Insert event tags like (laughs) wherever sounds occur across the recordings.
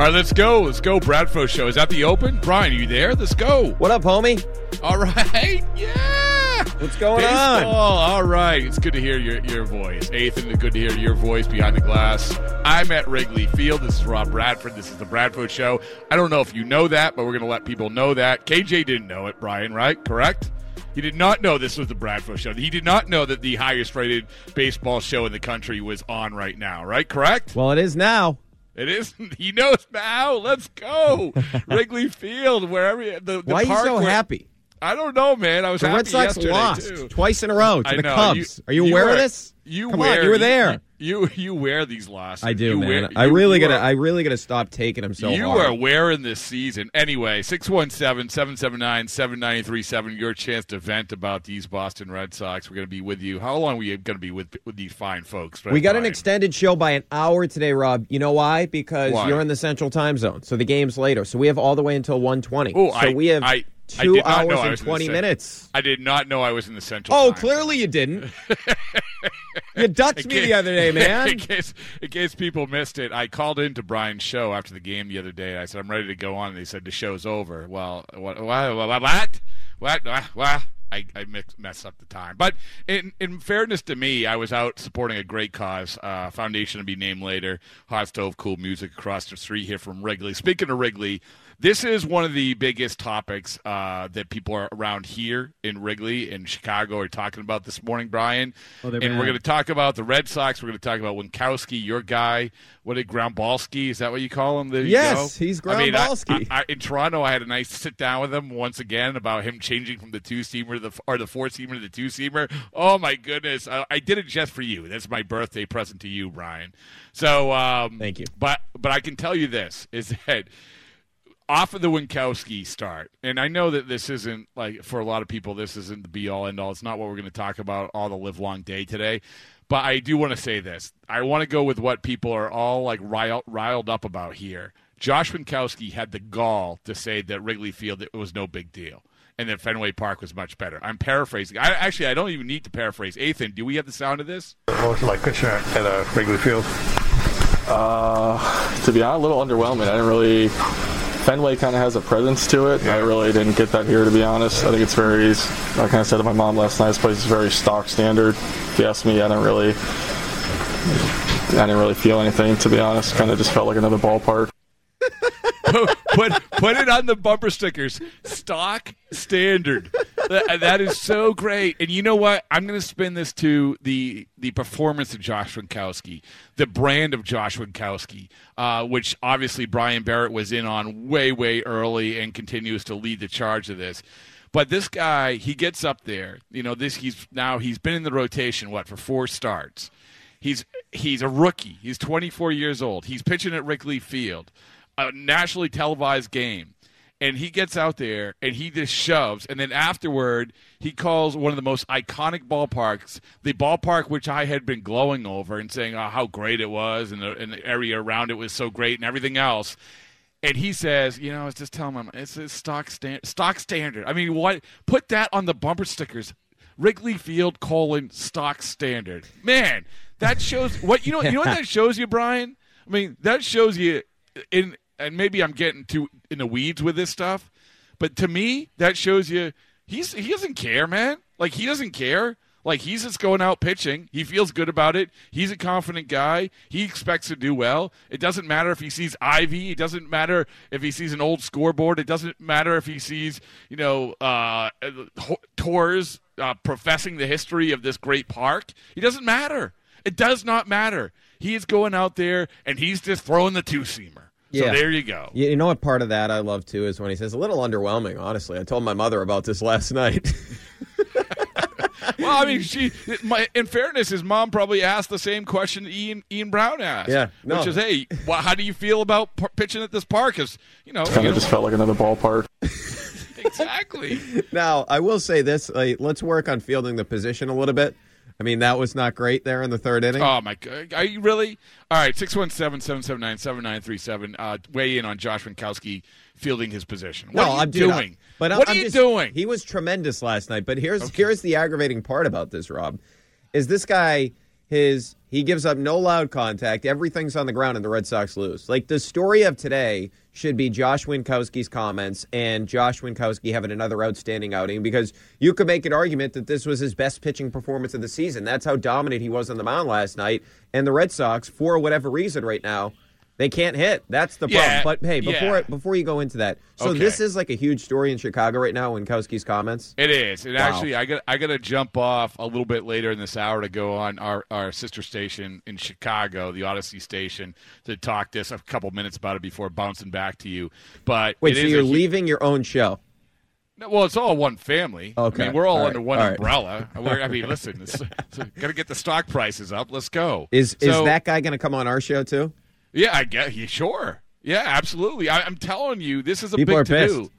All right, let's go. Let's go. Bradfo Show. Is that the open? Brian, are you there? Let's go. What up, homie? All right. (laughs) Yeah. What's going Baseball. on? All right. It's good to hear your, your voice. Ethan, good to hear your voice behind the glass. I'm at Wrigley Field. This is Rob Bradford. This is the Bradford Show. I don't know if you know that, but we're going to let people know that. KJ didn't know it, Brian, right? Correct? He did not know this was the Bradford Show. He did not know that the highest rated baseball show in the country was on right now, right? Correct? Well, it is now. It is. (laughs) He knows now. Let's go, (laughs) Wrigley Field, wherever the, the Why are you so where- happy? I don't know, man. I was The happy Red Sox yesterday lost too. twice in a row to I the know. Cubs. Are you aware wear, of this? You Come wear. on, you were there. You you wear these losses. I do, You man. wear- I really you gotta. are- I really gotta stop taking them so you hard. are wearing this season. Anyway, 617-779-7937, your chance to vent about these Boston Red Sox. We're going to be with you. How long are we going to be with with these fine folks? we got an extended show by an hour today, Rob. You know why? Because Why? you're in the Central Time Zone, so the game's later. So we have all the way until 1:20. Oh, so I- we have I two did not know hours and was in the 20 minutes. I did not know I was in the Central Oh, Time clearly you didn't. (laughs) you ducked me the other day, (laughs) in man. case, in case people missed it, I called into Brian's show after the game the other day. And I said I'm ready to go on, and they said the show's over. Well, what? What? What? What? what, what, what? I, I mix, messed up the time. But in, in fairness to me, I was out supporting a great cause, uh, foundation to be named later, Hot Stove Cool Music across the street here from Wrigley. Speaking of Wrigley, this is one of the biggest topics uh, that people are around here in Wrigley in Chicago are talking about this morning, Brian. Oh, and we're going to talk about the Red Sox. We're going to talk about Winckowski, your guy. What did Groundbalski? Is that what you call him? There Yes, he's I mean, I- I, in Toronto, I had a nice sit down with him once again about him changing from the two seamer to the or the four seamer to the two seamer. Oh my goodness, I, I did it just for you. That's my birthday present to you, Brian. So um, Thank you. But but I can tell you this is that off of the Winckowski start, and I know that this isn't like for a lot of people, this isn't the be all end all. It's not what we're going to talk about all the live long day today. But I do want to say this. I want to go with what people are all like riled, riled up about here. Josh Winkowski had the gall to say that Wrigley Field it was no big deal. And that Fenway Park was much better. I'm paraphrasing. I actually I don't even need to paraphrase. Ethan, do we have the sound of this? What was it like pitching at, at uh, Wrigley Field? Uh, to be honest, a little underwhelming. I didn't really. Fenway kind of has a presence to it. I really didn't get that here, to be honest. I think it's very, like I said to my mom last night, this place is very stock standard. If you ask me, I didn't really, I didn't really feel anything, to be honest. Kind of just felt like another ballpark. Put put it on the bumper stickers. Stock standard. That, that is so great. And you know what? I'm going to spin this to the the performance of Josh Winckowski, the brand of Josh Winckowski, uh, which obviously Brian Barrett was in on way way early and continues to lead the charge of this. But this guy, he gets up there. You know, this he's now he's been in the rotation what for four starts. He's he's a rookie. He's 24 years old. He's pitching at Wrigley Field, a nationally televised game, and he gets out there and he just shoves. And then afterward, he calls one of the most iconic ballparks, the ballpark which I had been glowing over and saying oh, how great it was, and the, and the area around it was so great, and everything else. And he says, you know, I was just telling him it's a stock stand, stock standard. I mean, what? Put that on the bumper stickers. Wrigley Field colon stock standard. Man, that shows what you know. You know what that (laughs) shows you, Brian? I mean, that shows you in. And maybe I'm getting too in the weeds with this stuff, but to me, that shows you he's he doesn't care, man. Like he doesn't care. Like he's just going out pitching. He feels good about it. He's a confident guy. He expects to do well. It doesn't matter if he sees Ivy. It doesn't matter if he sees an old scoreboard. It doesn't matter if he sees, you know, uh, uh, professing the history of this great park. It doesn't matter. It does not matter. He is going out there and he's just throwing the two seamer. So Yeah. there you go. You you know what part of that I love too is when he says a little underwhelming. Honestly, I told my mother about this last (laughs) night. Well, I mean, she. My, in fairness, his mom probably asked the same question Ian Ian Browne asked. Yeah, no. which is, hey, wh- how do you feel about p- pitching at this park? Because you know, Kind of just felt like another ballpark. (laughs) (laughs) exactly. now, I will say this: like, let's work on fielding the position a little bit. I mean, that was not great there in the third inning. Oh my god, are you really? All right, 617-779-7937. Uh, weigh in on Josh Winckowski fielding his position. What no, are you I'm doing? but what I'm are you just- doing? He was tremendous last night. But here's here's the aggravating part about this, Rob, is this guy. his he gives up no loud contact. Everything's on the ground, and the Red Sox lose. Like the story of today should be Josh Winckowski's comments and Josh Winckowski having another outstanding outing because you could make an argument that this was his best pitching performance of the season. That's how dominant he was on the mound last night. And the Red Sox, for whatever reason, right now. They can't hit. That's the problem. Yeah, but hey, before yeah. before you go into that, so Okay. this is like a huge story in Chicago right now. Winckowski's comments. It is. And Wow. actually, I got I got to jump off a little bit later in this hour to go on our, our sister station in Chicago, the Audacy station, to talk this a couple minutes about it before bouncing back to you. But Wait, so you're leaving your own show? Well, it's all one family. Okay. I mean, we're all, All right. under one All right. umbrella. We're, I mean, (laughs) listen, it's, got to get the stock prices up. Let's go. Is is that guy going to come on our show too? Yeah, I get. Yeah, sure. Yeah, absolutely. I, I'm telling you, this is a People big to do.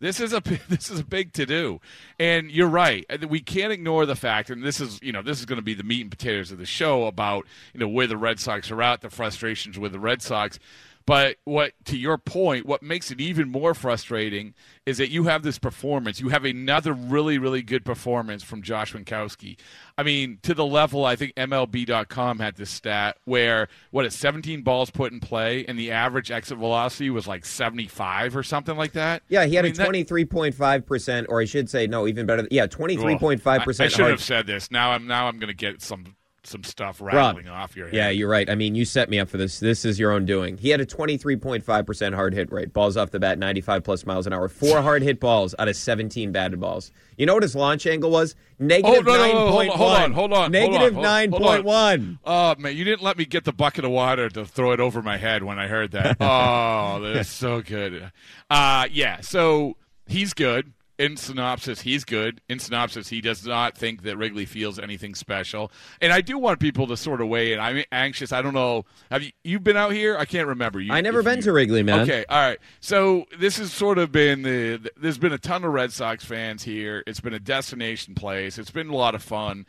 This is a (laughs) this is a big to do, and you're right. We can't ignore the fact, and this is you know this is going to be the meat and potatoes of the show about you know where the Red Sox are at, the frustrations with the Red Sox. But what to your point, what makes it even more frustrating is that you have this performance. You have another really, really good performance from Josh Winckowski. I mean, to the level I think MLB.com had this stat where what is 17 balls put in play and the average exit velocity was like 75 or something like that. Yeah, he had I mean, a that- twenty three point five percent, or I should say, no, even better. Yeah, twenty three point five I, I percent. should have said this. Now I'm now I'm going to get some some stuff rattling off your head. Yeah, you're right. I mean, you set me up for this. This is your own doing. He had a 23.5% hard hit rate. Balls off the bat, 95 plus miles an hour. Four (laughs) hard hit balls out of 17 batted balls. You know what his launch angle was? Negative Oh, no, no, no, hold 9.1. hold on, hold on. Hold on, hold on. 9.1. Oh man, you didn't let me get the bucket of water to throw it over my head when I heard that. (laughs) oh, that's so good. Uh, yeah, so he's good. In synopsis, he's good. In synopsis, he does not think that Wrigley feels anything special. And I do want people to sort of weigh in. I'm anxious. I don't know. Have you you've been out here? I can't remember. You, I never been you- to Wrigley, man. Okay, all right. So this has sort of been the, the. There's been a ton of Red Sox fans here. It's been a destination place. It's been a lot of fun.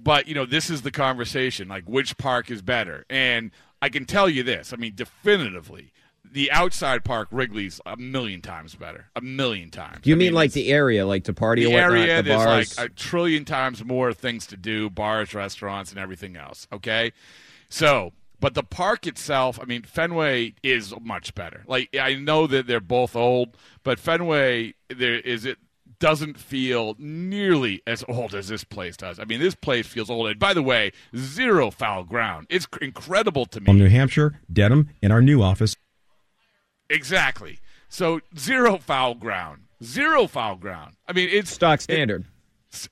But you know, this is the conversation. Like, which park is better? And I can tell you this. I mean, definitively, the outside park, Wrigley's, a million times better. A million times. You I mean like the area, like to party the or whatnot, area, the there's bars? like a trillion times more things to do, bars, restaurants, and everything else. Okay, so but the park itself, I mean, Fenway is much better. Like I know that they're both old, but Fenway there is it doesn't feel nearly as old as this place does. I mean, this place feels old. And by the way, zero foul ground. It's incredible to me. From New Hampshire, Dedham, in our new office. Exactly. So zero foul ground. Zero foul ground. I mean, it's stock standard.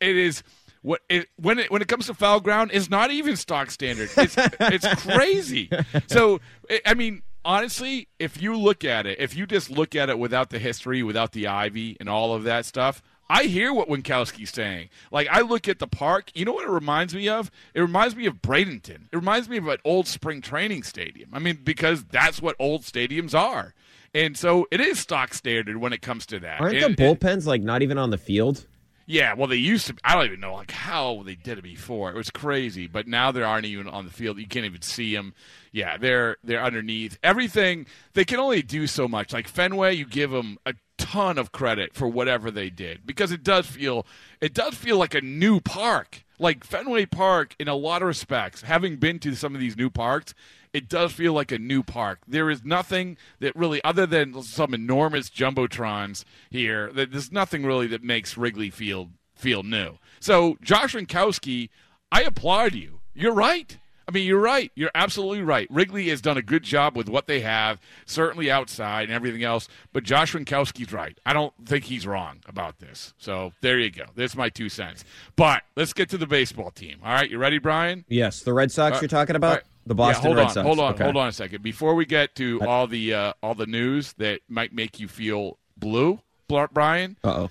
it is what it, when it when it comes to foul ground it's not even stock standard. It's (laughs) it's crazy. So I- I mean, honestly, if you look at it, if you just look at it without the history, without the ivy and all of that stuff. I hear what Winckowski's saying. Like I look at the park, you know what it reminds me of? It reminds me of Bradenton. It reminds me of an old spring training stadium. I mean, because that's what old stadiums are. And so it is stock standard when it comes to that. Aren't And- the and- bullpens like not even on the field? yeah, well, they used to. I don't even know like how they did it before. It was crazy, but now they aren't even on the field. You can't even see them. Yeah, they're they're underneath everything. They can only do so much. Like Fenway, you give them a ton of credit for whatever they did because it does feel it does feel like a new park. Like Fenway Park, in a lot of respects, having been to some of these new parks, it does feel like a new park. There is nothing that really, other than some enormous jumbotrons here, that there's nothing really that makes Wrigley Field feel new. So, Josh Winckowski, I applaud you. You're right. I mean, you're right. You're absolutely right. Wrigley has done a good job with what they have, certainly outside and everything else. But Josh Winckowski's right. I don't think he's wrong about this. So there you go. There's my two cents. But let's get to the baseball team. All right, you ready, Brian? Yes, the Red Sox Uh, you're talking about? The Boston yeah, hold Red on, Sox. Hold on, Okay. hold on a second. Before we get to all the uh, all the news that might make you feel blue, Brian. Uh-oh.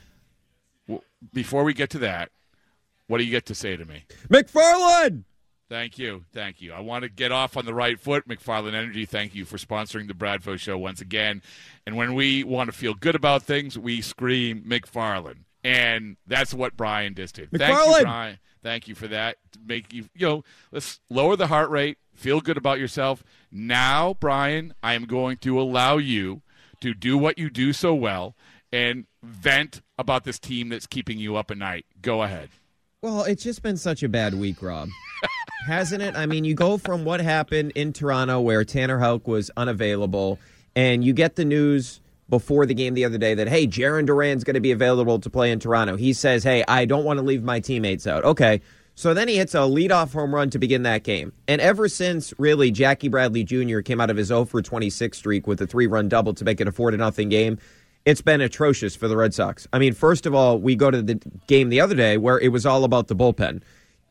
w- Before we get to that, what do you get to say to me? McFarland! Thank you, thank you. I want to get off on the right foot. McFarland Energy, thank you for sponsoring the Bradfo Show once again. And when we want to feel good about things, we scream McFarland, and that's what Brian just did. Thank you, McFarland! Brian. Thank you for that. To make you, you know, let's lower the heart rate. Feel good about yourself. Now, Brian, I am going to allow you to do what you do so well and vent about this team that's keeping you up at night. Go ahead. Well, it's just been such a bad week, Rob. (laughs) hasn't it? I mean, you go from what happened in Toronto where Tanner Houck was unavailable, and you get the news before the game the other day that, hey, Jarren Duran's going to be available to play in Toronto. He says, hey, I don't want to leave my teammates out. Okay. So then he hits a leadoff home run to begin that game. And ever since, really, Jackie Bradley Jr. came out of his 0 for 26 streak with a three run double to make it a 4 to nothing game, it's been atrocious for the Red Sox. I mean, first of all, we go to the game the other day where it was all about the bullpen.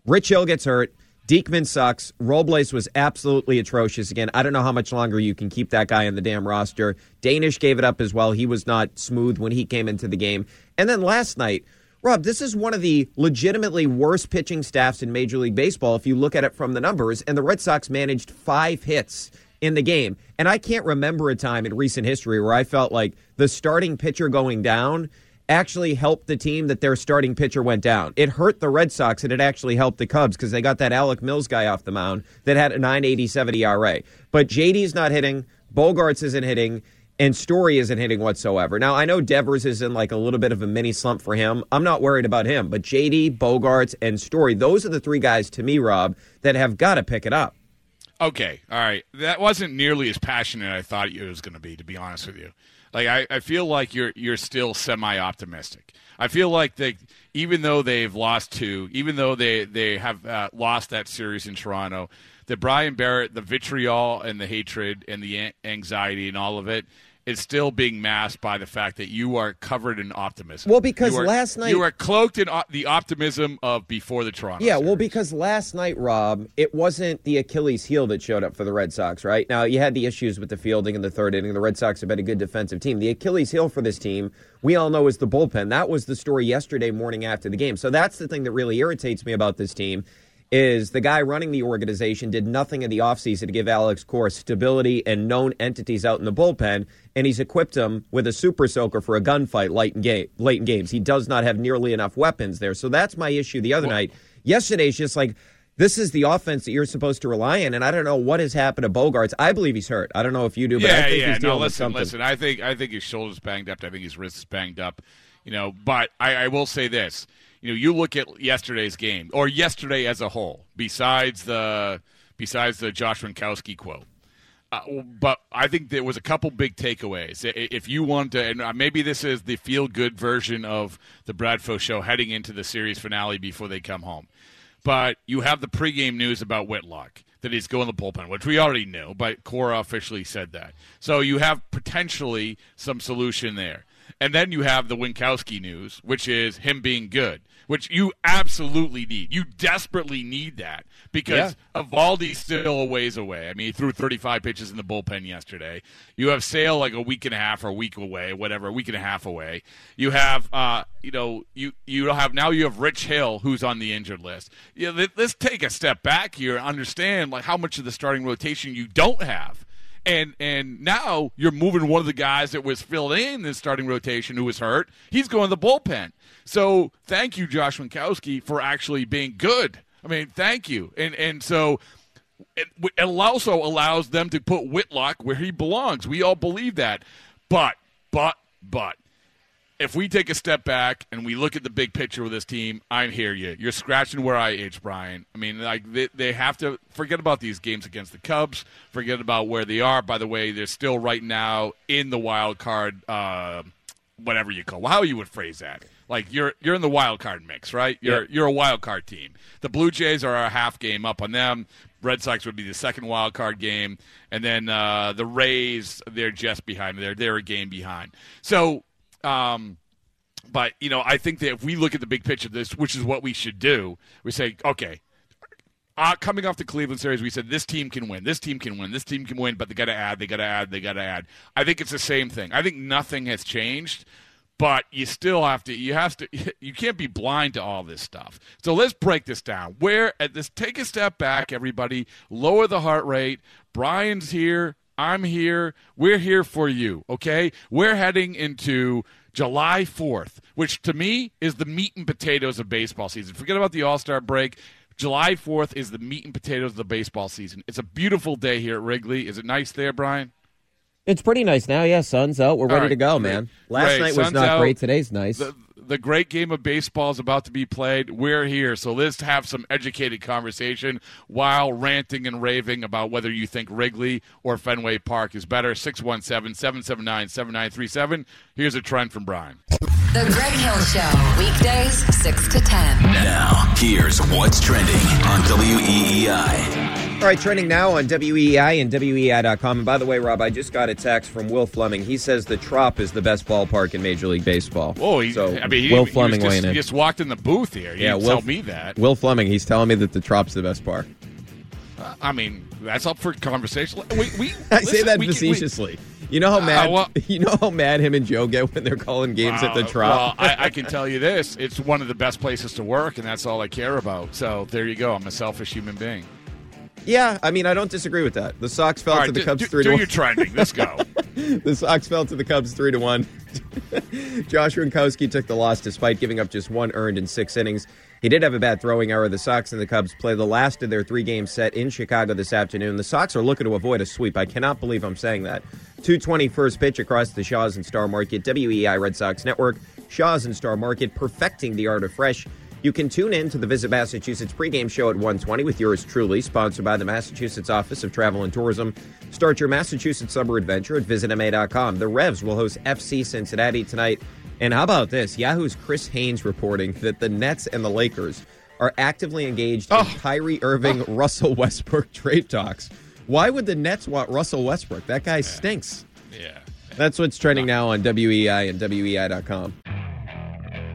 Rich Hill gets hurt. Diekman sucks. Robles was absolutely atrocious again. I don't know how much longer you can keep that guy on the damn roster. Danish gave it up as well. He was not smooth when he came into the game. And then last night, Rob, this is one of the legitimately worst pitching staffs in Major League Baseball if you look at it from the numbers. And the Red Sox managed five hits in the game. And I can't remember a time in recent history where I felt like the starting pitcher going down actually helped the team that their starting pitcher went down. It hurt the Red Sox and it actually helped the Cubs because they got that Alec Mills guy off the mound that had a 987 ERA. But JD's not hitting, Bogaerts isn't hitting and Story isn't hitting whatsoever. Now, I know Devers is in like a little bit of a mini slump for him. I'm not worried about him, but JD, Bogaerts, and Story, those are the three guys to me, Rob, that have got to pick it up. Okay, all right. That wasn't nearly as passionate I thought it was going to be, to be honest with you. Like I, I feel like you're you're still semi optimistic. I feel like they, even though they've lost two, even though they they have uh, lost that series in Toronto, that Brian Barrett, the vitriol and the hatred and the anxiety and all of it is still being masked by the fact that you are covered in optimism. Well, because are, last night you are cloaked in op- the optimism of before the Toronto. Yeah, series. well, because last night, Rob, it wasn't the Achilles heel that showed up for the Red Sox, right? Now you had the issues with the fielding in the third inning. The Red Sox have been a good defensive team. The Achilles heel for this team, we all know, is the bullpen. That was the story yesterday morning after the game. So that's the thing that really irritates me about this team is the guy running the organization did nothing in the offseason to give Alex Cora stability and known entities out in the bullpen, and he's equipped him with a super soaker for a gunfight late in, game, late in games. He does not have nearly enough weapons there. So that's my issue the other well, night. Yesterday's just like, this is the offense that you're supposed to rely on, and I don't know what has happened to Bogaerts. I believe he's hurt. I don't know if you do, but yeah, I think yeah. he's dealing no, listen, with something. listen. I think I think his shoulder's banged up. I think his wrists banged up. You know, but I, I will say this you know, you look at yesterday's game or yesterday as a whole, besides the besides the Josh Winckowski quote. Uh, but I think there was a couple big takeaways. If you want to, and uh, maybe this is the feel good version of the Bradfo show heading into the series finale before they come home. But you have the pregame news about Whitlock that he's going to the bullpen, which we already knew, but Cora officially said that. So you have potentially some solution there. And then you have the Winckowski news, which is him being good which you absolutely need. You desperately need that because yeah. Still a ways away. I mean, he threw 35 pitches in the bullpen yesterday. You have Sale like a week and a half or a week away, whatever, a week and a half away. You have, uh, you know, you you have now you have Rich Hill who's on the injured list. You know, let's take a step back here and understand like how much of the starting rotation you don't have and and now you're moving one of the guys that was filled in the starting rotation who was hurt. He's going to the bullpen. So thank you, Josh Winckowski, for actually being good. I mean, thank you. And and so it, it also allows them to put Whitlock where he belongs. We all believe that. But but but if we take a step back and we look at the big picture with this team, I hear you. You're scratching where I itch, Brian. I mean, like they, they have to forget about these games against the Cubs. Forget about where they are. By the way, they're still right now in the wild card, uh, whatever you call. how you would phrase that? Like you're you're in the wild card mix, right? You're you're a wild card team. The Blue Jays are a half game up on them. Red Sox would be the second wild card game, and then uh, the Rays they're just behind. They're they're a game behind. So um, but you know, I think that if we look at the big picture of this, which is what we should do, we say, okay, uh, coming off the Cleveland series, we said this team can win, this team can win, this team can win, but they got to add, they got to add, they got to add. I think it's the same thing. I think nothing has changed, but you still have to, you have to, (laughs) you can't be blind to all this stuff. So let's break this down. Where at this, take a step back, everybody, lower the heart rate. Brian's here. I'm here. We're here for you. Okay, we're heading into July 4th, which to me is the meat and potatoes of baseball season. Forget about the All Star break. July 4th is the meat and potatoes of the baseball season. It's a beautiful day here at Wrigley. Is it nice there, Brian? It's pretty nice now. Yeah, sun's out. We're ready right, to go, great. man. Last Great. night was Sun's not out. great. Today's nice. The, the great game of baseball is about to be played. We're here, so let's have some educated conversation while ranting and raving about whether you think Wrigley or Fenway Park is better. 617 779 7937. Here's a trend from Brian. The Greg Hill Show, weekdays 6 to 10. Now, here's what's trending on E WEEI. All right, trending now on WEI and WEI.com. And by the way, Rob, I just got a text from Will Fleming. He says the Trop is the best ballpark in Major League Baseball. Oh, he, so I mean, he, Will he Fleming just, weighing he just walked in the booth here. He Yeah, Will- tell me that. Will Fleming, he's telling me that the Trop's the best park. I mean, that's up for conversation. We, we (laughs) I say that we facetiously. you know how mad well- (laughs) you know how mad him and Joe get when they're calling games at the Uh, Trop. Well, I, I can (laughs) tell you this: it's one of the best places to work, and that's all I care about. So there you go. I'm a selfish human being. Yeah, I mean, I don't disagree with that. The Sox fell All to the do, Cubs do- three do to your one. trending. Let's go. (laughs) The Sox fell to the Cubs three to one. (laughs) Josh Winckowski took the loss despite giving up just one earned in six innings. He did have a bad throwing error. The Sox and the Cubs play the last of their three game set in Chicago this afternoon. The Sox are looking to avoid a sweep. I cannot believe I'm saying that. 220 first pitch across the Shaws and Star Market, WEI Red Sox Network, Shaws and Star Market, perfecting the art of fresh. You can tune in to the Visit Massachusetts pregame show at 120 with yours truly, sponsored by the Massachusetts Office of Travel and Tourism. Start your Massachusetts summer adventure at visitma.com. The Revs will host FC Cincinnati tonight. And how about this? Yahoo's Chris Haynes reporting that the Nets and the Lakers are actively engaged in oh. Kyrie Irving, oh. Russell Westbrook (laughs) trade talks. Why would the Nets want Russell Westbrook? That guy stinks. yeah. That's what's trending now on WEI and WEI.com.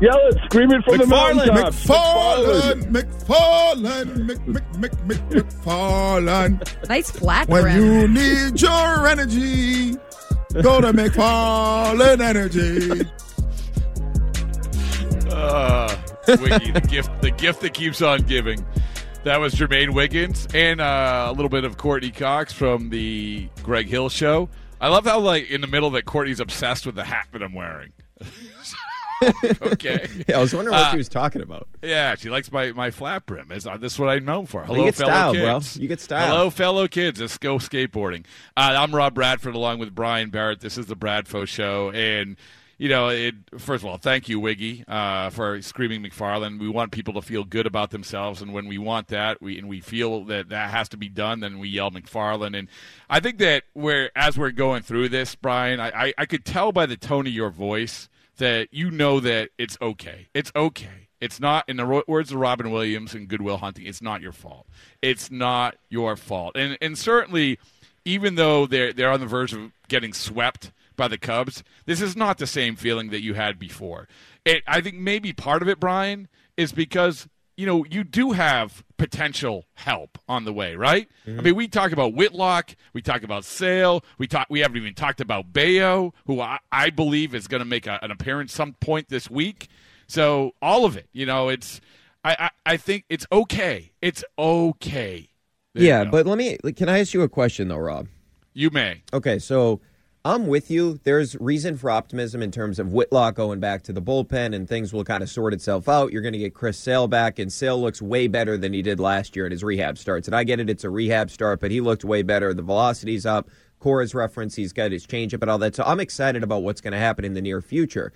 Yell it, screaming from the McFarland, mountaintops. McFarland, McFarland, Mc, Mc, Mc, Mc, McFarland. Nice flat When brim. you need your energy, go to McFarland Energy. Uh, Wiggy, the gift, the gift that keeps on giving. That was Jermaine Wiggins and uh, a little bit of Courtney Cox from the Greg Hill Show. I love how, like, in the middle that Courtney's obsessed with the hat that I'm wearing. (laughs) (laughs) (laughs) okay. Yeah, I was wondering what Uh, she was talking about. Yeah, she likes my, my flat brim. Is uh, this is what I'm known for? Hello, get fellow style, bro. kids. You get style. Hello, fellow kids. Let's go skateboarding. Uh, I'm Rob Bradford, along with Brian Barrett. This is the Bradfo Show, and you know, it, first of all, thank you, Wiggy, uh, for screaming McFarland. We want people to feel good about themselves, and when we want that, we and we feel that that has to be done, then we yell McFarland. And I think that we're as we're going through this, Brian, I, I, I could tell by the tone of your voice that you know that it's okay. It's okay. It's not, in the words of Robin Williams and Good Will Hunting, it's not your fault. It's not your fault. And and certainly, even though they're they're on the verge of getting swept by the Cubs, this is not the same feeling that you had before. It, I think maybe part of it, Brian, is because you know you do have potential help on the way, right? I mm-hmm. mean, we talk about Whitlock, we talk about Sale, we talk. We haven't even talked about Bello, who I, I believe is going to make a, an appearance some point this week. So all of it, you know, it's. I, I, I think it's okay. It's okay. There yeah, but let me. Can I ask you a question though, Rob? you may. Okay, so I'm with you. There's reason for optimism in terms of Whitlock going back to the bullpen and things will kind of sort itself out. You're going to get Chris Sale back, and Sale looks way better than he did last year at his rehab starts. And I get it, it's a rehab start, but he looked way better. The velocity's up. Cora's reference, he's got his changeup and all that. So I'm excited about what's going to happen in the near future.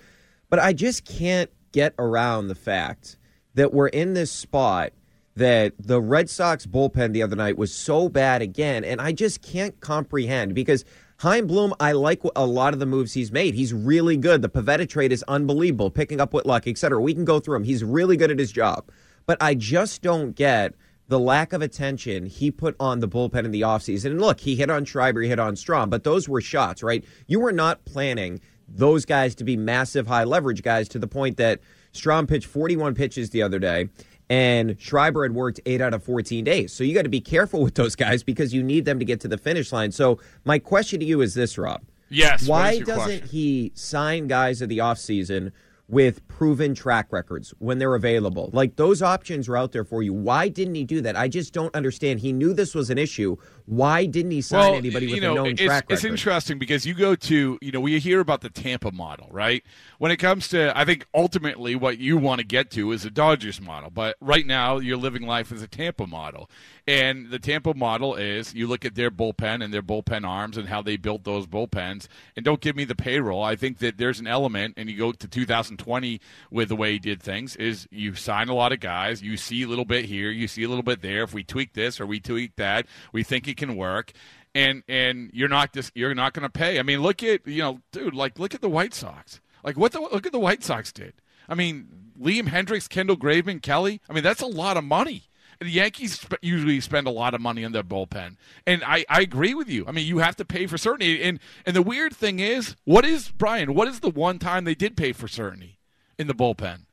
But I just can't get around the fact that we're in this spot that the Red Sox bullpen the other night was so bad again, and I just can't comprehend because Chaim Bloom, I like a lot of the moves he's made. He's really good. The Pivetta trade is unbelievable, picking up Whitlock, et cetera. We can go through him. He's really good at his job. But I just don't get the lack of attention he put on the bullpen in the offseason. And look, he hit on Schreiber, he hit on Strahm, but those were shots, right? You were not planning those guys to be massive high leverage guys to the point that Strahm pitched 41 pitches the other day and Schreiber had worked eight out of 14 days. So you got to be careful with those guys because you need them to get to the finish line. So my question to you is this, Rob. Yes. Why doesn't question? he sign guys of the offseason with proven track records when they're available? Like those options are out there for you. Why didn't he do that? I just don't understand. He knew this was an issue. Why didn't he sign well, anybody with you know, a known it's, track it's interesting because you go to, you know, we hear about the Tampa model, right? When it comes to, I think ultimately what you want to get to is a Dodgers model, but right now you're living life as a Tampa model. And the Tampa model is you look at their bullpen and their bullpen arms and how they built those bullpens. And don't give me the payroll. I think that there's an element, and you go to 2020 with the way he did things, is you sign a lot of guys, you see a little bit here, you see a little bit there. If we tweak this or we tweak that, we think it can work and and you're not just you're not going to pay. I mean, look at you know, dude, like look at the White Sox. Like what the look at the White Sox did. I mean, Liam Hendriks, Kendall Graveman, Kelly. I mean, that's a lot of money. The Yankees sp- usually spend a lot of money on their bullpen, and I, I agree with you. I mean, you have to pay for certainty. And and the weird thing is, what is Brian? What is the one time they did pay for certainty in the bullpen?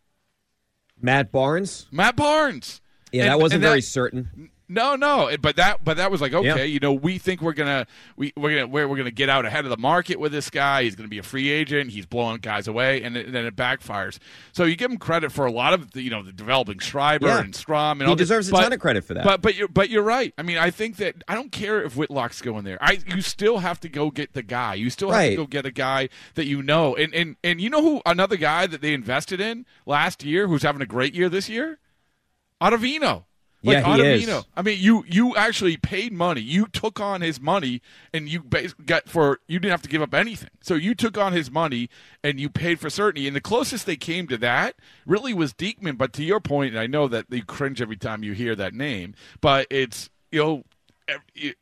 Matt Barnes? Matt Barnes. Yeah, And- that wasn't very that- certain. No, no, but that but that was like okay, Yeah. you know, we think we're gonna we we're gonna we're, we're gonna get out ahead of the market with this guy. He's gonna be a free agent. He's blowing guys away, and, it, then it backfires. So you give him credit for a lot of the, you know the developing Schreiber Yeah. and Strahm and He all this, deserves a but- ton of credit for that. But but you're but you're right. I mean, I think that I don't care if Whitlock's going there. I you still have to go get the guy. You still have to go get a guy that you know. And and and you know who another guy that they invested in last year who's having a great year this year? Ottavino. Like Yeah, he is. I mean, you you actually paid money. You took on his money, and you got for you didn't have to give up anything. So you took on his money, and you paid for certainty. And the closest they came to that really was Diekman. But to your point, and I know that you cringe every time you hear that name, but it's you know. it-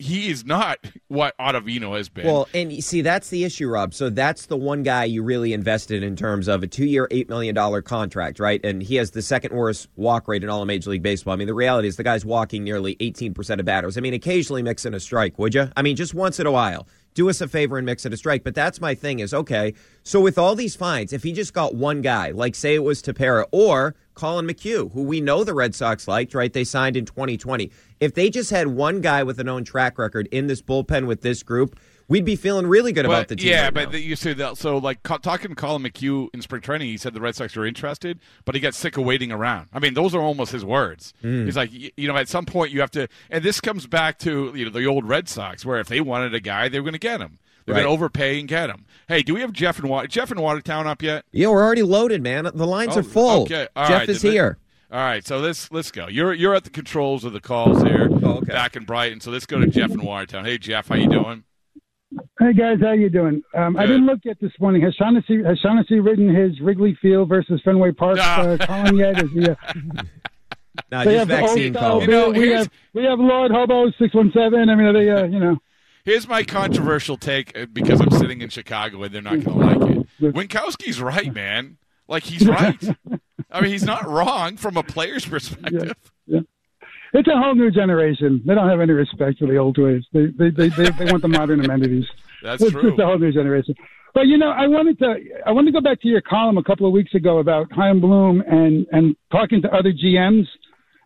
He is not what Ottavino has been. Well, and you see, that's the issue, Rob. So that's the one guy you really invested in terms of a two-year, eight million dollar contract, right? And he has the second worst walk rate in all of Major League Baseball. I mean, the reality is the guy's walking nearly eighteen percent of batters. I mean, occasionally mix in a strike, would you? I mean, just once in a while. Do us a favor and mix it a strike. But that's my thing. Is okay. So with all these fines, if he just got one guy, like say it was Tepera or Collin McHugh, who we know the Red Sox liked, right? They signed in 2020. If they just had one guy with a known track record in this bullpen with this group, we'd be feeling really good about the team. Yeah, right but the, you said that. So, like co- talking to Collin McHugh in spring training, he said the Red Sox are interested, but he got sick of waiting around. I mean, those are almost his words. Mm. He's like, y- you know, at some point you have to, and this comes back to you know the old Red Sox, where if they wanted a guy, they were going to get him. They're Right. going to overpay and get him. Hey, do we have Jeff and Water? Jeff and Watertown up yet? yeah, we're already loaded, man. The lines Oh, are full. Okay, all Jeff right, is here. All right, so let's let's go. You're you're at the controls of the calls here, Oh, okay. back in Brighton. So let's go to Jeff in Watertown. Hey, Jeff, how you doing? Hey guys, how you doing? Um, I didn't look yet this morning. Has Shaughnessy has Shaughnessy ridden his Wrigley Field versus Fenway Park Ah. uh, column yet? Is he, uh, (laughs) Now, they just have vaccine call. You know, we have we have Lord Hobo six one seven. I mean, are they uh, you know? Here's my controversial take uh, because I'm sitting in Chicago and they're not going to like it. Winckowski's right, man. Like he's right. (laughs) I mean, he's not wrong from a player's perspective. It's a whole new generation. They don't have any respect for the old ways. They they they, they, they want the modern amenities. (laughs) That's it's true. just a whole new generation. But you know, I wanted to I wanted to go back to your column a couple of weeks ago about Chaim Bloom and and talking to other GMs,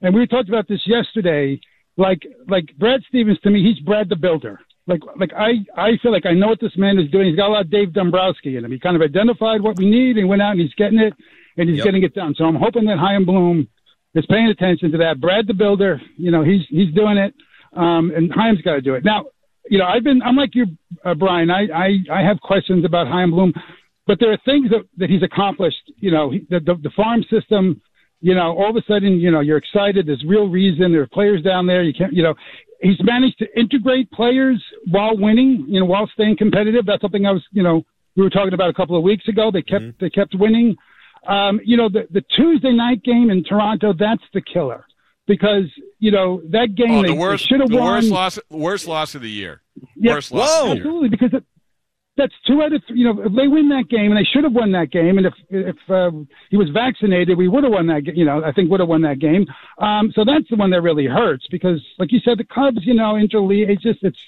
and we talked about this yesterday. Like like Brad Stevens to me, he's Brad the Builder. Like like I I feel like I know what this man is doing. He's got a lot of Dave Dombrowski in him. He kind of identified what we need and went out and he's getting it and he's Yep. getting it done. So I'm hoping that Chaim Bloom is paying attention to that. Brad the Builder, you know, he's he's doing it, um, and Chaim's got to do it. Now, you know, I've been I'm like you, uh, Brian. I, I I have questions about Chaim Bloom, but there are things that, that he's accomplished. You know, he, the, the the farm system. You know, all of a sudden, you know, you're excited. There's real reason. There are players down there. You can't, you know, he's managed to integrate players while winning. You know, while staying competitive. That's something I was, you know, we were talking about a couple of weeks ago. They kept they kept winning. Um, you know, the the Tuesday night game in Toronto, that's the killer because you know that game Oh, they, the worst, should have won. worst loss, worst loss of the year. Yeah, Worst loss of the year. absolutely, because it, that's two out of three. You know, if they win that game, and they should have won that game, and if if uh, he was vaccinated, we would have won that. You know, I think would have won that game. Um, so that's the one that really hurts because, like you said, the Cubs. You know, interleague. It's just it's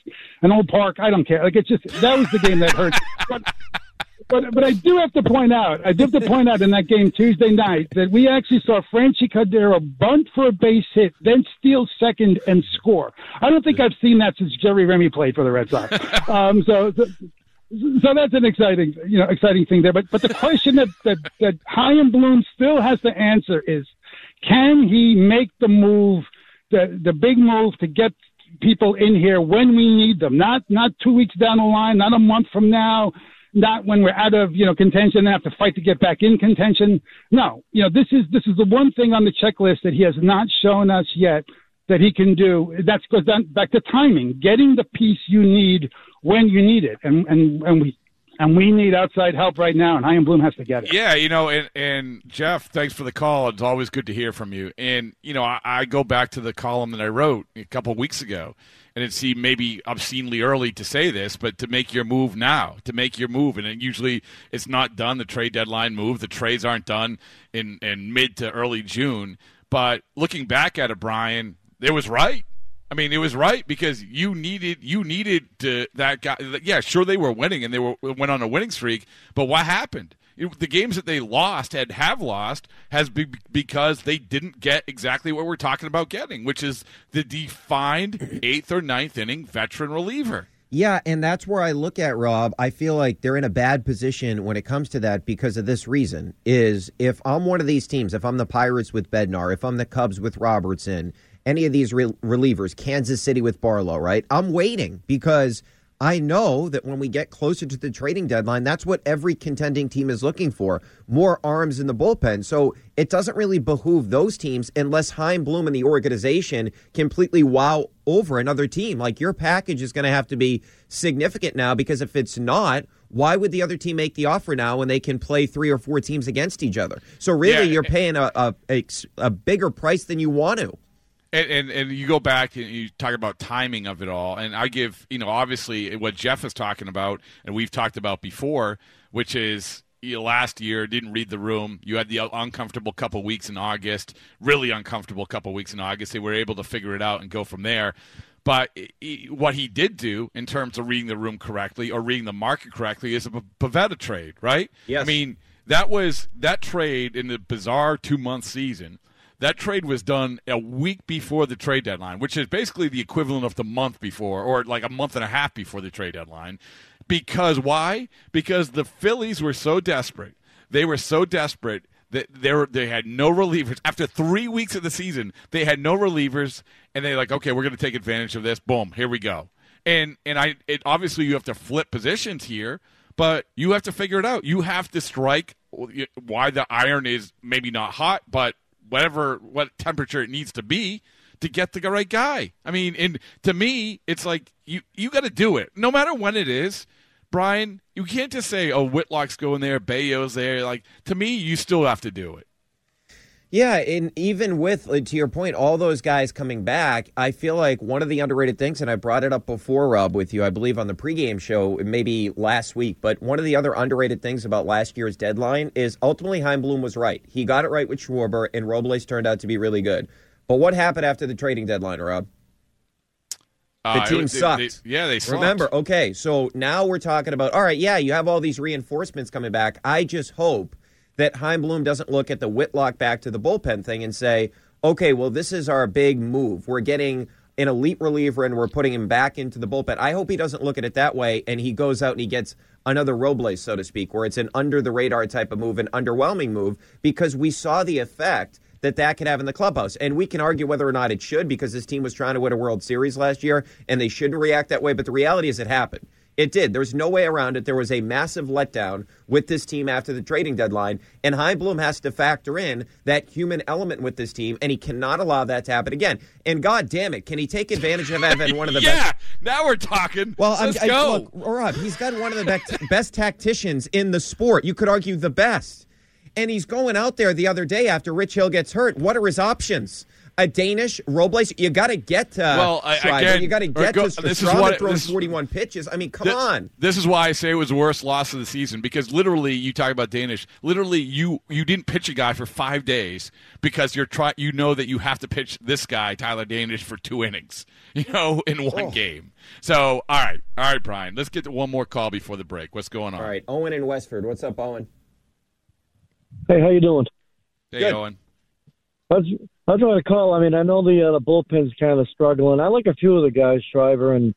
an old park. I don't care. Like it's just that was the game that hurts. But (laughs) but but I do have to point out, I do have to point out in that game Tuesday night that we actually saw Franchy Cordero bunt for a base hit, then steal second and score. I don't think I've seen that since Jerry Remy played for the Red Sox. (laughs) Um, so, so so that's an exciting, you know, exciting thing there. But but the question that that that Chaim Bloom still has to answer is, can he make the move, the the big move to get people in here when we need them? Not not two weeks down the line, not a month from now, not when we're out of you know contention and have to fight to get back in contention. No, you know this is this is the one thing on the checklist that he has not shown us yet that he can do. That's goes back to timing, getting the piece you need when you need it, and and and we and we need outside help right now, and Chaim Bloom has to get it. Yeah, you know, and, and Jeff, thanks for the call. It's always good to hear from you. And you know, I, I go back to the column that I wrote a couple weeks ago, and it seemed maybe obscenely early to say this, but to make your move now, to make your move, and it usually it's not done. The trade deadline move, the trades aren't done in in mid to early June. But looking back at it, Brian, it was right. I mean, it was right because you needed you needed to, that guy. Yeah, sure they were winning and they were went on a winning streak, but what happened? It, the games that they lost and have lost has been because they didn't get exactly what we're talking about getting, which is the defined (clears throat) eighth or ninth inning veteran reliever. Yeah, and that's where I look at Rob. I feel like they're in a bad position when it comes to that because of this reason is if I'm one of these teams, if I'm the Pirates with Bednar, if I'm the Cubs with Robertson, any of these re- relievers, Kansas City with Barlow, right? I'm waiting because I know that when we get closer to the trading deadline, that's what every contending team is looking for more arms in the bullpen. So it doesn't really behoove those teams unless Chaim Bloom and the organization completely wow over another team. Like your package is going to have to be significant now because if it's not, why would the other team make the offer now when they can play three or four teams against each other? So really, Yeah. you're paying a, a, a, a bigger price than you want to. And, and and you go back and you talk about timing of it all, and I give you know obviously what Jeff is talking about, and we've talked about before, which is you know, last year didn't read the room. You had the uncomfortable couple weeks in August, really uncomfortable couple weeks in August. They were able to figure it out and go from there. But what he did do in terms of reading the room correctly or reading the market correctly is a Pivetta trade, right? Yes. I mean, that was that trade in the bizarre two month season. That trade was done a week before the trade deadline, which is basically the equivalent of the month before, or like a month and a half before the trade deadline. Because why? Because the Phillies were so desperate. They were so desperate that they were, they had no relievers. After three weeks of the season, they had no relievers, and they're like, okay, we're going to take advantage of this. Boom, here we go. And and I it obviously you have to flip positions here, but you have to figure it out. You have to strike why the iron is maybe not hot, but whatever what temperature it needs to be to get the right guy. I mean, and to me, it's like you you got to do it, no matter when it is. Brian, you can't just say, "Oh, Whitlock's going there, Bello's there." Like to me, you still have to do it. Yeah, and even with to your point, all those guys coming back, I feel like one of the underrated things, and I brought it up before, Rob, with you, I believe on the pregame show, maybe last week. But one of the other underrated things about last year's deadline is ultimately Chaim Bloom was right. He got it right with Schwarber, and Robles turned out to be really good. But what happened after the trading deadline, Rob? The Uh, team sucked. they- yeah, they slumped. Remember, okay, so now we're talking about, all right, yeah, you have all these reinforcements coming back. I just hope that Chaim Bloom doesn't look at the Whitlock back to the bullpen thing and say, okay, well, this is our big move. We're getting an elite reliever and we're putting him back into the bullpen. I hope he doesn't look at it that way and he goes out and he gets another Robles, so to speak, where it's an under the radar type of move, an underwhelming move, because we saw the effect that that could have in the clubhouse. And we can argue whether or not it should because this team was trying to win a World Series last year and they shouldn't react that way. But the reality is it happened. It did. There's no way around it. There was a massive letdown with this team after the trading deadline. And Chaim Bloom has to factor in that human element with this team, and he cannot allow that to happen again. And God damn it, can he take advantage of having one of the (laughs) yeah, best? now we're talking. Well, Let's I'm, I, go. look, Rob, he's got one of the (laughs) best tacticians in the sport. You could argue the best. And he's going out there the other day after Rich Hill gets hurt. What are his options? A Danish Robles. You got to get to Well, I- Schreiber. again, you got to get go- to this is Strada what- throwing this- 41 pitches. I mean, come Th- on. This is why I say it was the worst loss of the season because literally, you talk about Danish. Literally, you you didn't pitch a guy for five days because you're try you know that you have to pitch this guy Tyler Danish for two innings, (laughs) you know, in one Oh. game. So, all right, all right, Brian, let's get to one more call before the break. What's going on? All right, Owen in Westford. What's up, Owen? Hey, how you doing? Hey, Good. Owen. I was, I to call. I mean, I know the uh, the bullpen's kind of struggling. I like a few of the guys, Schreiber and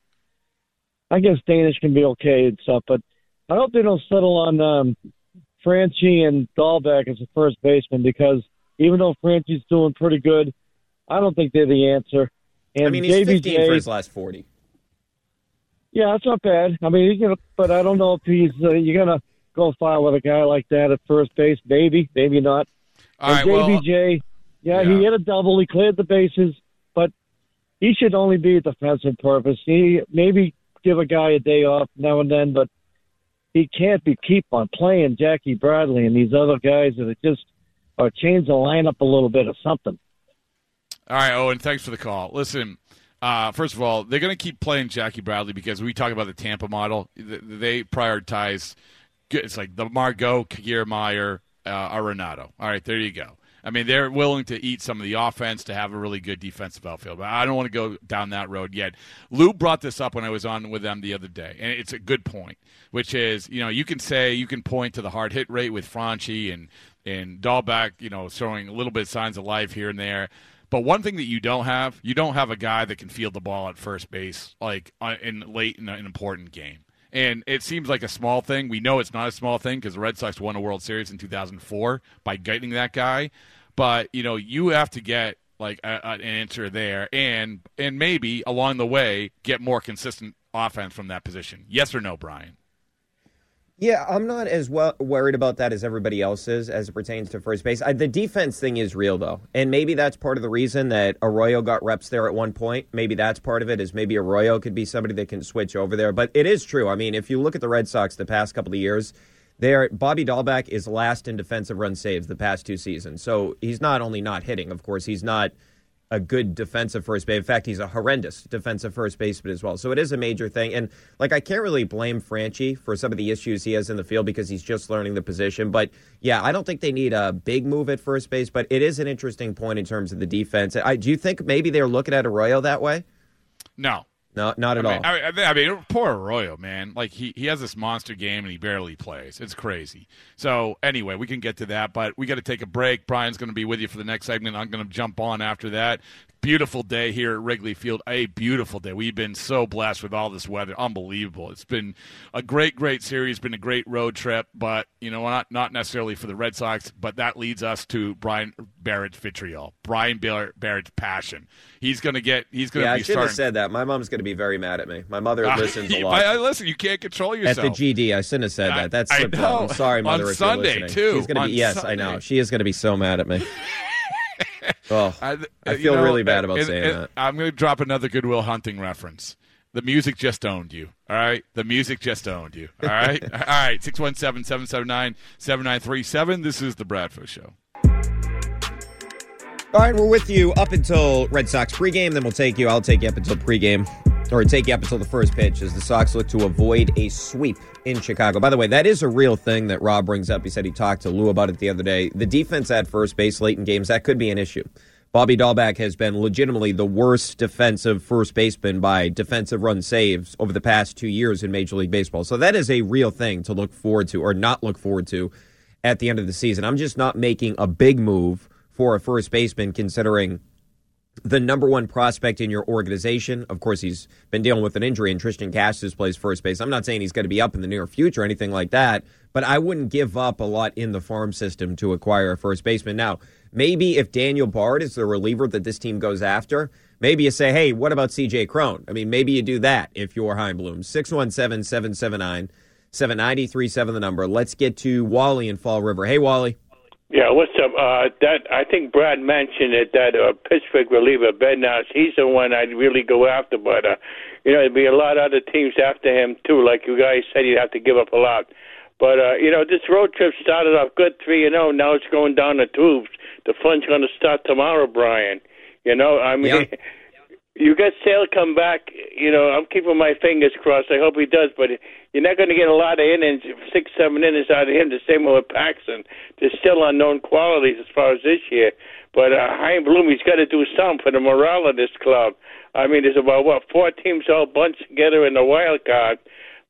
I guess Danish can be okay and stuff, but I hope they don't settle on um, Franchy and Dalbec as a first baseman because even though Franchy's doing pretty good, I don't think they're the answer. And I mean, he's 15 JBJ for his last 40. Yeah, that's not bad. I mean, he's gonna, but I don't know if he's. Uh, you're gonna go file with a guy like that at first base. Maybe, maybe not. All and right, well- JBJ, yeah, he hit a double. He cleared the bases, but he should only be a defensive purpose. He maybe give a guy a day off now and then, but he can't be keep on playing Jackie Bradley and these other guys that are just or change the lineup a little bit or something. All right, Owen, thanks for the call. Listen, uh, first of all, they're going to keep playing Jackie Bradley because we talk about the Tampa model. They prioritize, it's like the Margot, Kiermaier, uh, Arenado. All right, there you go. I mean, they're willing to eat some of the offense to have a really good defensive outfield, but I don't want to go down that road yet. Lou brought this up when I was on with them the other day, and it's a good point, which is, you know, you can say, you can point to the hard hit rate with Franchy and, and Dalbec, you know, showing a little bit of signs of life here and there. But one thing that you don't have, you don't have a guy that can field the ball at first base, like uh, in late in an important game. And it seems like a small thing. We know it's not a small thing because the Red Sox won a World Series in 2004 by getting that guy. But you know, you have to get like a, an answer there, and and maybe along the way get more consistent offense from that position. Yes or no, Brian? Yeah, I'm not as well worried about that as everybody else is as it pertains to first base. I, the defense thing is real though, and maybe that's part of the reason that Arroyo got reps there at one point. Maybe that's part of it. Is maybe Arroyo could be somebody that can switch over there. But it is true. I mean, if you look at the Red Sox the past couple of years, there Bobby Dalbec is last in defensive run saves the past two seasons. So he's not only not hitting, of course, he's not a good defensive first base. In fact, he's a horrendous defensive first baseman as well. So it is a major thing. And like I can't really blame Franchy for some of the issues he has in the field because he's just learning the position. But yeah, I don't think they need a big move at first base, but it is an interesting point in terms of the defense. I, do you think maybe they're looking at Arroyo that way? No, No, not at I all. I, mean- I mean, poor Arroyo, man. Like he, he has this monster game and he barely plays. It's crazy. So anyway, we can get to that, but we got to take a break. Brian's going to be with you for the next segment. I'm going to jump on after that. Beautiful day here at Wrigley Field. A beautiful day. We've been so blessed with all this weather. Unbelievable. It's been a great, great series. Been a great road trip, but you know, not not necessarily for the Red Sox. But that leads us to Brian Barrett's vitriol. Brian Barrett, Barrett's passion. He's going to get. He's going to yeah, be I shouldn't starting. have said that. My mom's going to be very mad at me. My mother (laughs) listens a lot. I- listen, you can't control yourself. At the GD, I shouldn't have said I- that. That's I know. I'm sorry, On mother. if Sunday, too. She's gonna On be. Yes, I know. She is going to be so mad at me. (laughs) oh, I, I uh, feel know, really bad uh, about and- saying and that. I'm going to drop another Good Will Hunting reference. The music just owned you. All right? The music just owned you. All right? (laughs) all right. 617 779 7937. This is The Bradford Show. All right, we're with you up until Red Sox pregame. Then we'll take you. I'll take you up until pregame, or take you up until the first pitch as the Sox look to avoid a sweep in Chicago. By the way, that is a real thing that Rob brings up. He said he talked to Lou about it the other day. The defense at first base late in games that could be an issue. Bobby Dalbec has been legitimately the worst defensive first baseman by defensive run saves over the past two years in Major League Baseball. So that is a real thing to look forward to, or not look forward to, at the end of the season. I'm just not making a big move for a first baseman considering the number one prospect in your organization. Of course, he's been dealing with an injury, and Triston Casas plays first base. I'm not saying he's going to be up in the near future or anything like that, but I wouldn't give up a lot in the farm system to acquire a first baseman. Now, maybe if Daniel Bard is the reliever that this team goes after, maybe you say, hey, what about CJ Cron? I mean, maybe you do that if you're Chaim Bloom. 617 779 7937, the number. Let's get to Wally in Fall River. Hey, Wally. Yeah, what's up? Uh, that I think Brad mentioned it. That uh, Pittsburgh reliever Bednar, he's the one I'd really go after. But uh, you know, there'd be a lot of other teams after him too. Like you guys said, he'd have to give up a lot. But uh, you know, this road trip started off good, three and zero. Now it's going down the tubes. The fun's going to start tomorrow, Brian. You know, I mean, (laughs) you got Sale come back. You know, I'm keeping my fingers crossed. I hope he does, but you're not going to get a lot of innings, six, seven innings out of him. The same with Paxton. There's still unknown qualities as far as this year. But uh, Chaim Bloom, he's got to do something for the morale of this club. I mean, there's about what four teams all bunched together in the wild card.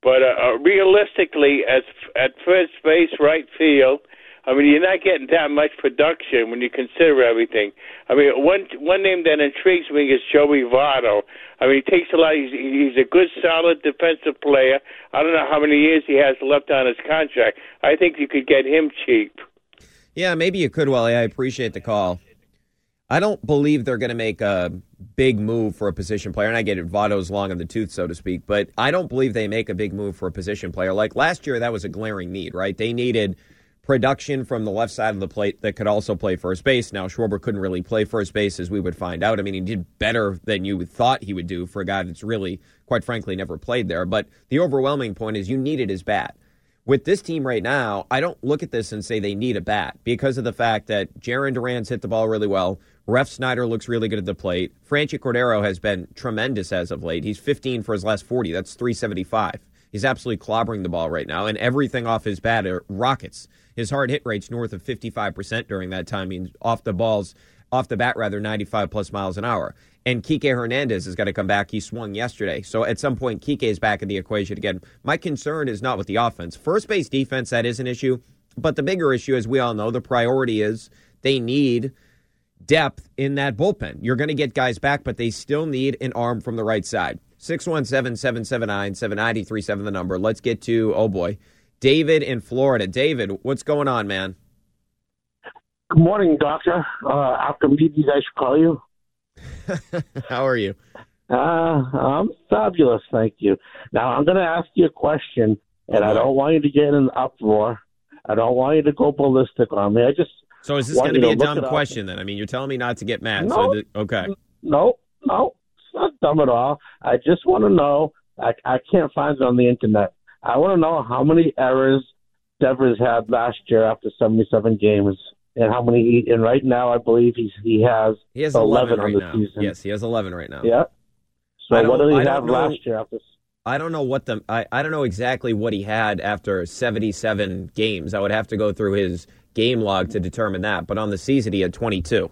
But uh, uh, realistically, as at first base, right field, I mean, you're not getting that much production when you consider everything. I mean, one one name that intrigues me is Joey Votto. I mean, he takes a lot. He's, he's a good, solid defensive player. I don't know how many years he has left on his contract. I think you could get him cheap. Yeah, maybe you could, Wally. I appreciate the call. I don't believe they're going to make a big move for a position player. And I get it, Votto's long in the tooth, so to speak. But I don't believe they make a big move for a position player. Like last year, that was a glaring need, right? They needed production from the left side of the plate that could also play first base. Now, Schwarber couldn't really play first base, as we would find out. I mean, he did better than you thought he would do for a guy that's really, quite frankly, never played there. But the overwhelming point is you needed his bat with this team right now, I don't look at this and say they need a bat because of the fact that Jarren Duran's hit the ball really well. Refsnyder looks really good at the plate. Franchy Cordero has been tremendous as of late. He's 15 for his last 40. That's 375. He's absolutely clobbering the ball right now, and everything off his bat are rockets. His hard hit rate's north of 55% during that time. I mean, off the balls, off the bat, rather, 95 plus miles an hour. And Kike Hernandez is going to come back. He swung yesterday. So at some point, Kike is back in the equation again. My concern is not with the offense. First base defense, that is an issue. But the bigger issue, as we all know, the priority is they need depth in that bullpen. You're going to get guys back, but they still need an arm from the right side. 617 779 7937, the number. Let's get to, oh boy, David in Florida. David, what's going on, man? Good morning, Doctor. Uh, after meeting, I should call you. (laughs) How are you? Uh, I'm fabulous, thank you. Now, I'm going to ask you a question, and I don't want you to get in an uproar. I don't want you to go ballistic on me. I just so is this going to be a dumb question then? I mean, you're telling me not to get mad. No, so th- okay. No, no, it's not dumb at all. I just want to know. I, I can't find it on the internet. I want to know how many errors Devers had last year after 77 games, and how many. He, and right now, I believe he's he has he has 11, 11 right on the now. season. Yes, he has 11 right now. Yeah. So I what did he don't have know- last year after? I don't know what the I, I don't know exactly what he had after 77 games. I would have to go through his game log to determine that. But on the season, he had 22.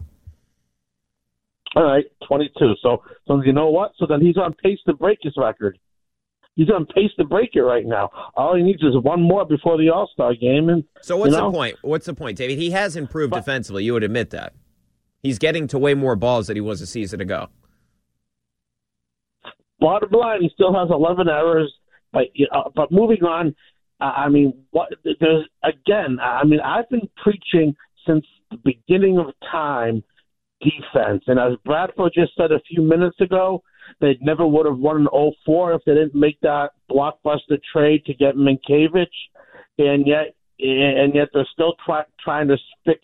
All right, 22. So, so you know what? So then he's on pace to break his record. He's on pace to break it right now. All he needs is one more before the All Star game. And So what's you know, the point? What's the point, David? He has improved defensively. You would admit that. He's getting to way more balls than he was a season ago. Bottom line, he still has 11 errors. But uh, but moving on, uh, I mean, what there's again. I mean, I've been preaching since the beginning of time defense, and as Bradford just said a few minutes ago, they never would have won an 04 if they didn't make that blockbuster trade to get Mientkiewicz, and yet and yet they're still try, trying to fix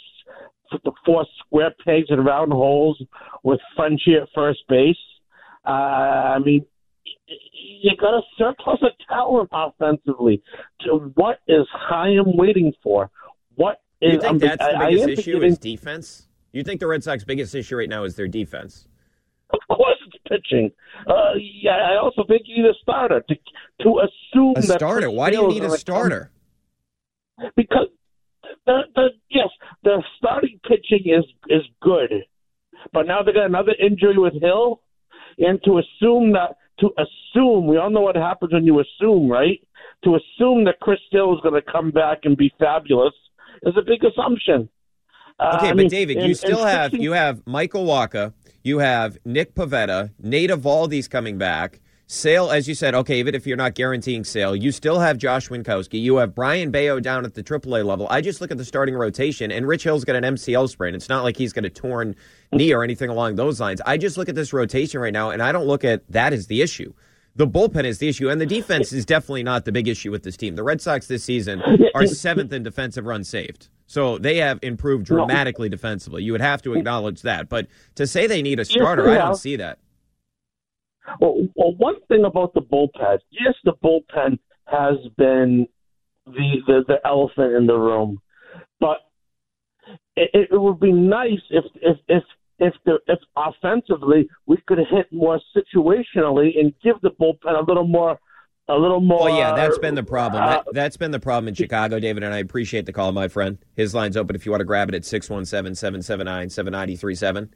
the four square pegs and round holes with Franchy at first base. Uh, I mean, you got a surplus of talent offensively. So what is Chaim waiting for? What is? You think I'm- that's the I- I biggest issue is defense? You think the Red Sox biggest issue right now is their defense? Of course, it's pitching. Uh, yeah, I also think you need a starter to to assume A that starter? Why do you need a starter? because the, the yes, the starting pitching is is good, but now they got another injury with Hill, and to assume that to assume we all know what happens when you assume, right? To assume that Chris Hill is going to come back and be fabulous is a big assumption. Uh, Okay, I but mean, David, and- you still and have you have Michael Wacha, you have Nick Pivetta, Nate Eovaldi's coming back. Sale, as you said, okay, even if you're not guaranteeing Sale, you still have Josh Winckowski. You have Brayan Bello down at the AAA level. I just look at the starting rotation, and Rich Hill's got an MCL sprain. It's not like he's got a torn knee or anything along those lines. I just look at this rotation right now, and I don't look at that as the issue. The bullpen is the issue, and the defense is definitely not the big issue with this team. The Red Sox this season are seventh in defensive runs saved. So they have improved dramatically defensively. You would have to acknowledge that. But to say they need a starter, I don't see that. Well, well, one thing about the bullpen, yes, the bullpen has been the the, the elephant in the room, but it, it would be nice if if if if the if defensively, we could hit more situationally and give the bullpen a little more. A little more. Well, yeah, that's been the problem. uh, that, that's been the problem in Chicago, David, and I appreciate the call, my friend. His line's open if you want to grab it at 617 779 7937.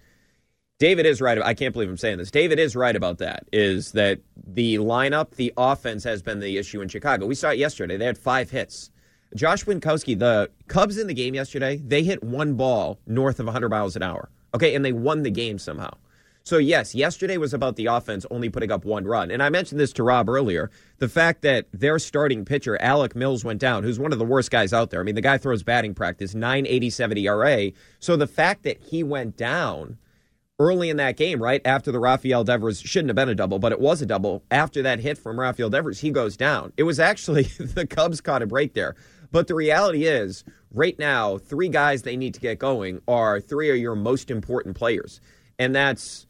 David is right. I can't believe I'm saying this. David is right about that. Is that the lineup, the offense has been the issue in Chicago. We saw it yesterday. They had five hits. Josh Winckowski, the Cubs in the game yesterday, they hit one ball north of 100 miles an hour. Okay, and they won the game somehow. So, yes, yesterday was about the offense only putting up one run. And I mentioned this to Rob earlier. The fact that their starting pitcher, Alec Mills, went down, who's one of the worst guys out there. I mean, the guy throws batting practice, 987 ERA. So the fact that he went down early in that game, right after the Rafael Devers shouldn't have been a double, but it was a double. After that hit from Rafael Devers, he goes down. It was actually (laughs) the Cubs caught a break there. But the reality is, right now, three guys they need to get going are three of your most important players. And that's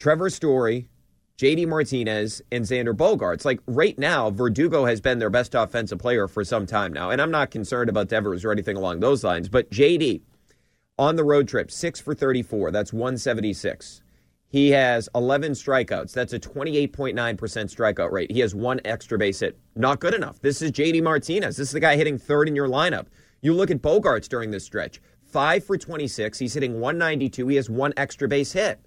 Trevor Story, JD Martinez, and Xander Bogaerts. Like right now, Verdugo has been their best offensive player for some time now. And I'm not concerned about Devers or anything along those lines. But JD, on the road trip, six for 34. That's 176. He has 11 strikeouts. That's a 28.9% strikeout rate. He has one extra base hit. Not good enough. This is JD Martinez. This is the guy hitting third in your lineup. You look at Bogaerts during this stretch. Five for 26. He's hitting 192. He has one extra base hit.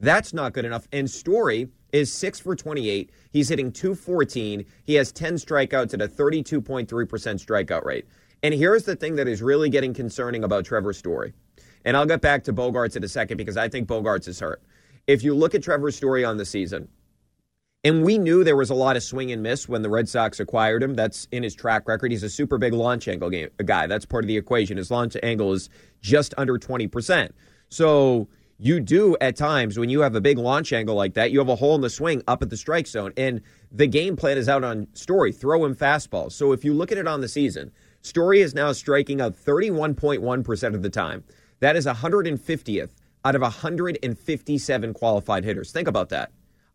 That's not good enough. And Story is six for 28. He's hitting 214. He has 10 strikeouts at a 32.3% strikeout rate. And here's the thing that is really getting concerning about Trevor Story. And I'll get back to Bogaerts in a second because I think Bogaerts is hurt. If you look at Trevor story on the season, and we knew there was a lot of swing and miss when the Red Sox acquired him. That's in his track record. He's a super big launch angle game, guy. That's part of the equation. His launch angle is just under 20%. So you do at times when you have a big launch angle like that, you have a hole in the swing up at the strike zone. And the game plan is out on Story. Throw him fastballs. So if you look at it on the season, Story is now striking out 31.1% of the time. That is 150th out of 157 qualified hitters. Think about that.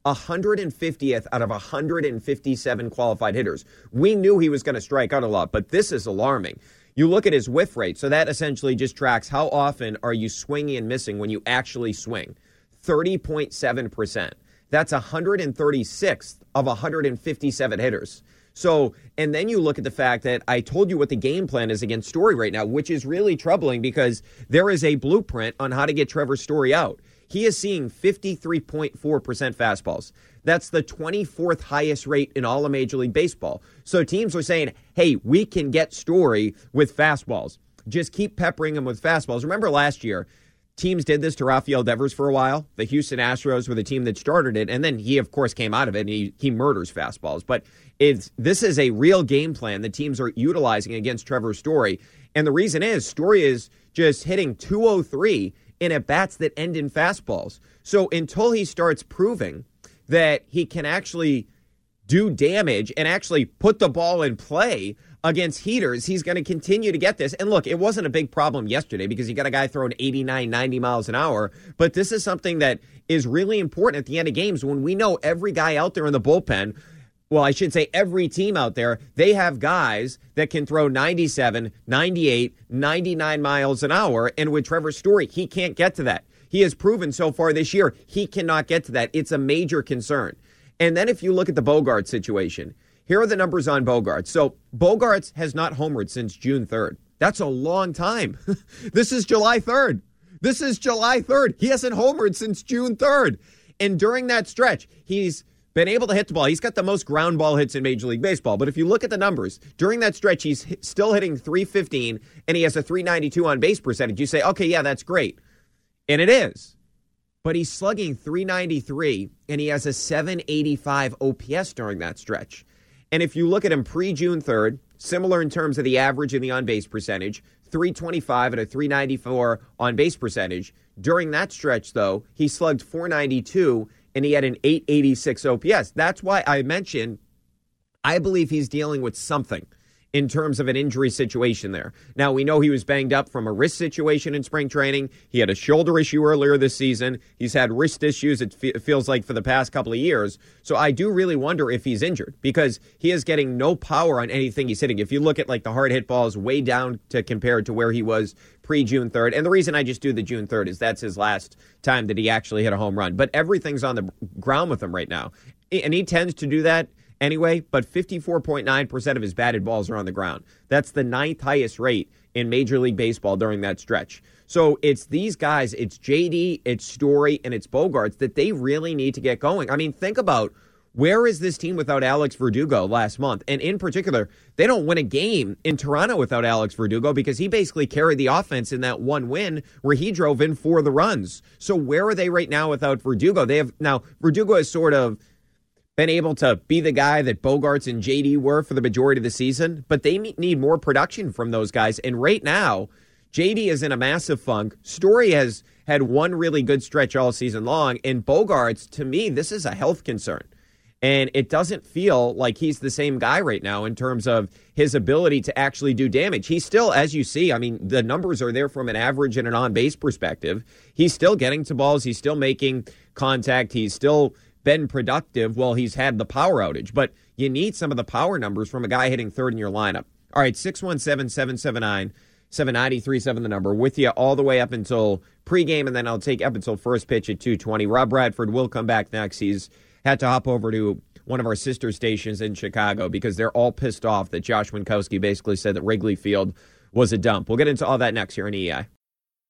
150th out of 157 qualified hitters. We knew he was going to strike out a lot, but this is alarming. You look at his whiff rate, so that essentially just tracks how often are you swinging and missing when you actually swing. 30.7%. That's 136th of 157 hitters. So, and then you look at the fact that I told you what the game plan is against Story right now, which is really troubling because there is a blueprint on how to get Trevor Story out. He is seeing 53.4% fastballs. That's the 24th highest rate in all of Major League Baseball. So teams are saying, hey, we can get Story with fastballs. Just keep peppering him with fastballs. Remember last year, teams did this to Rafael Devers for a while. The Houston Astros were the team that started it, and then he, of course, came out of it and he, he murders fastballs. But it's this is a real game plan that teams are utilizing against Trevor Story. And the reason is Story is just hitting 203 in at bats that end in fastballs. So until he starts proving that he can actually do damage and actually put the ball in play against heaters, he's going to continue to get this. And look, it wasn't a big problem yesterday because you got a guy throwing 89, 90 miles an hour. But this is something that is really important at the end of games when we know every guy out there in the bullpen. Well, I should say every team out there, they have guys that can throw 97, 98, 99 miles an hour. And with Trevor Story, he can't get to that. He has proven so far this year he cannot get to that. It's a major concern. And then if you look at the Bogart situation, here are the numbers on Bogart. So Bogaerts has not homered since June 3rd. That's a long time. (laughs) this is July 3rd. This is July 3rd. He hasn't homered since June 3rd. And during that stretch, he's been able to hit the ball. He's got the most ground ball hits in Major League Baseball. But if you look at the numbers, during that stretch, he's still hitting 315 and he has a 392 on base percentage. You say, okay, yeah, that's great. And it is. But he's slugging 393 and he has a 785 OPS during that stretch. And if you look at him pre June 3rd, similar in terms of the average and the on base percentage, 325 and a 394 on base percentage. During that stretch, though, he slugged 492 and he had an 886 OPS. That's why I mentioned I believe he's dealing with something in terms of an injury situation there. Now, we know he was banged up from a wrist situation in spring training. He had a shoulder issue earlier this season. He's had wrist issues, it fe- feels like, for the past couple of years. So I do really wonder if he's injured because he is getting no power on anything he's hitting. If you look at like the hard hit balls way down to compared to where he was pre June 3rd. And the reason I just do the June 3rd is that's his last time that he actually hit a home run. But everything's on the ground with him right now. And he tends to do that anyway, but 54.9% of his batted balls are on the ground. That's the ninth highest rate in Major League Baseball during that stretch. So it's these guys, it's JD, it's Story, and it's Bogaerts that they really need to get going. I mean, think about where is this team without Alex Verdugo last month? And in particular, they don't win a game in Toronto without Alex Verdugo because he basically carried the offense in that one win where he drove in for the runs. So where are they right now without Verdugo? They have now Verdugo is sort of been able to be the guy that Bogaerts and JD were for the majority of the season, but they need more production from those guys. And right now, JD is in a massive funk. Story has had one really good stretch all season long, and Bogaerts, to me, this is a health concern. And it doesn't feel like he's the same guy right now in terms of his ability to actually do damage. He's still, as you see, I mean, the numbers are there from an average and an on base perspective. He's still getting to balls. He's still making contact. He's still been productive while he's had the power outage. But you need some of the power numbers from a guy hitting third in your lineup. All right, 617 779 7937, the number, with you all the way up until pregame, and then I'll take up until first pitch at 220. Rob Bradford will come back next. He's had to hop over to one of our sister stations in Chicago because they're all pissed off that Josh Winckowski basically said that Wrigley Field was a dump. We'll get into all that next here in EI.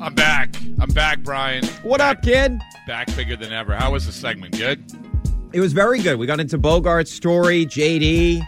I'm back. I'm back, Brian. What back, up, kid? Back bigger than ever. How was the segment? Good? It was very good. We got into Bogart's story, JD.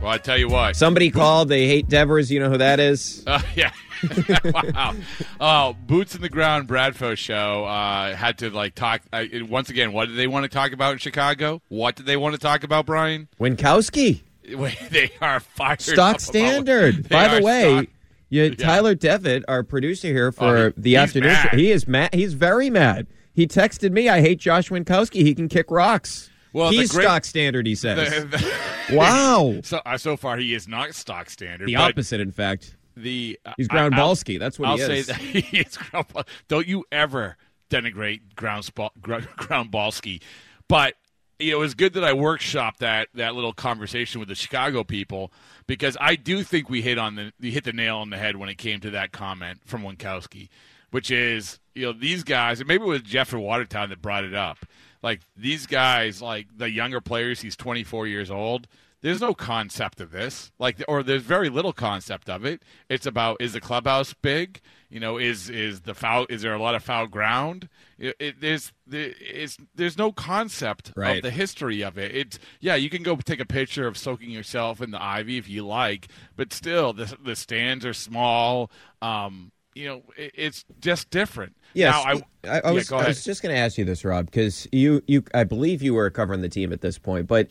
Well, I tell you what. Somebody called. They hate Devers. You know who that is? (laughs) Uh, yeah. (laughs) wow. Oh, boots in the ground. Bradfo show uh, had to like talk uh, once again. What did they want to talk about in Chicago? What did they want to talk about, Brian? Winckowski. (laughs) they are fired. Stock standard. By the way, stock- yeah. Tyler Devitt, our producer here for oh, the afternoon mad. he is mad. He's very mad. He texted me, "I hate Josh Winckowski. He can kick rocks." Well, he's great, stock standard. He says. The, the, (laughs) wow. So uh, so far, he is not stock standard. The opposite, in fact. The uh, he's ground ballsky. That's what I'll he is. Say that (laughs) he is ground. Don't you ever denigrate ground (laughs) ground ballsky, but you know, it was good that I workshopped that that little conversation with the Chicago people because I do think we hit on the hit the nail on the head when it came to that comment from Winckowski, which is you know these guys, and maybe it was Jeffrey Watertown that brought it up. Like these guys, like the younger players, he's 24 years old. There's no concept of this, like, or there's very little concept of it. It's about is the clubhouse big? You know, is is the foul? Is there a lot of foul ground? It, it, there's it's, there's no concept right. of the history of it. It's yeah, you can go take a picture of soaking yourself in the ivy if you like, but still, the the stands are small. Um, you know, it, it's just different. Yes, now, I, I, I, was, yeah, I was just going to ask you this, Rob, because you you I believe you were covering the team at this point, but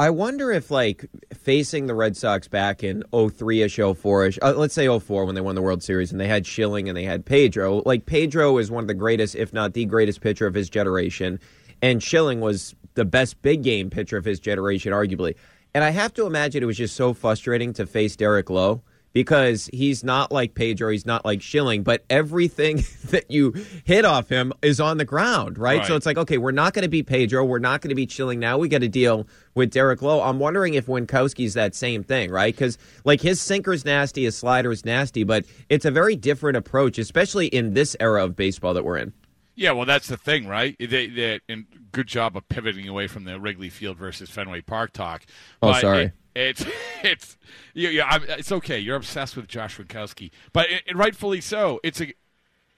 I wonder if, like, facing the Red Sox back in 03 ish, 04 ish, uh, let's say 04 when they won the World Series and they had Schilling and they had Pedro. Like, Pedro is one of the greatest, if not the greatest pitcher of his generation. And Schilling was the best big game pitcher of his generation, arguably. And I have to imagine it was just so frustrating to face Derek Lowe because he's not like Pedro, he's not like Schilling, but everything (laughs) that you hit off him is on the ground, right? Right. So it's like, okay, we're not going to beat Pedro, we're not going to be Schilling. Now we got to deal with Derek Lowe. I'm wondering if Winckowski's that same thing, right? Because like his sinker's nasty, his slider's nasty, but it's a very different approach, especially in this era of baseball that we're in. Yeah, well, that's the thing, right? They, they, and good job of pivoting away from the Wrigley Field versus Fenway Park talk. Oh, But sorry. it- it's (laughs) it's yeah, yeah I'm, it's okay. You're obsessed with Josh Winckowski, but it, it rightfully so. It's a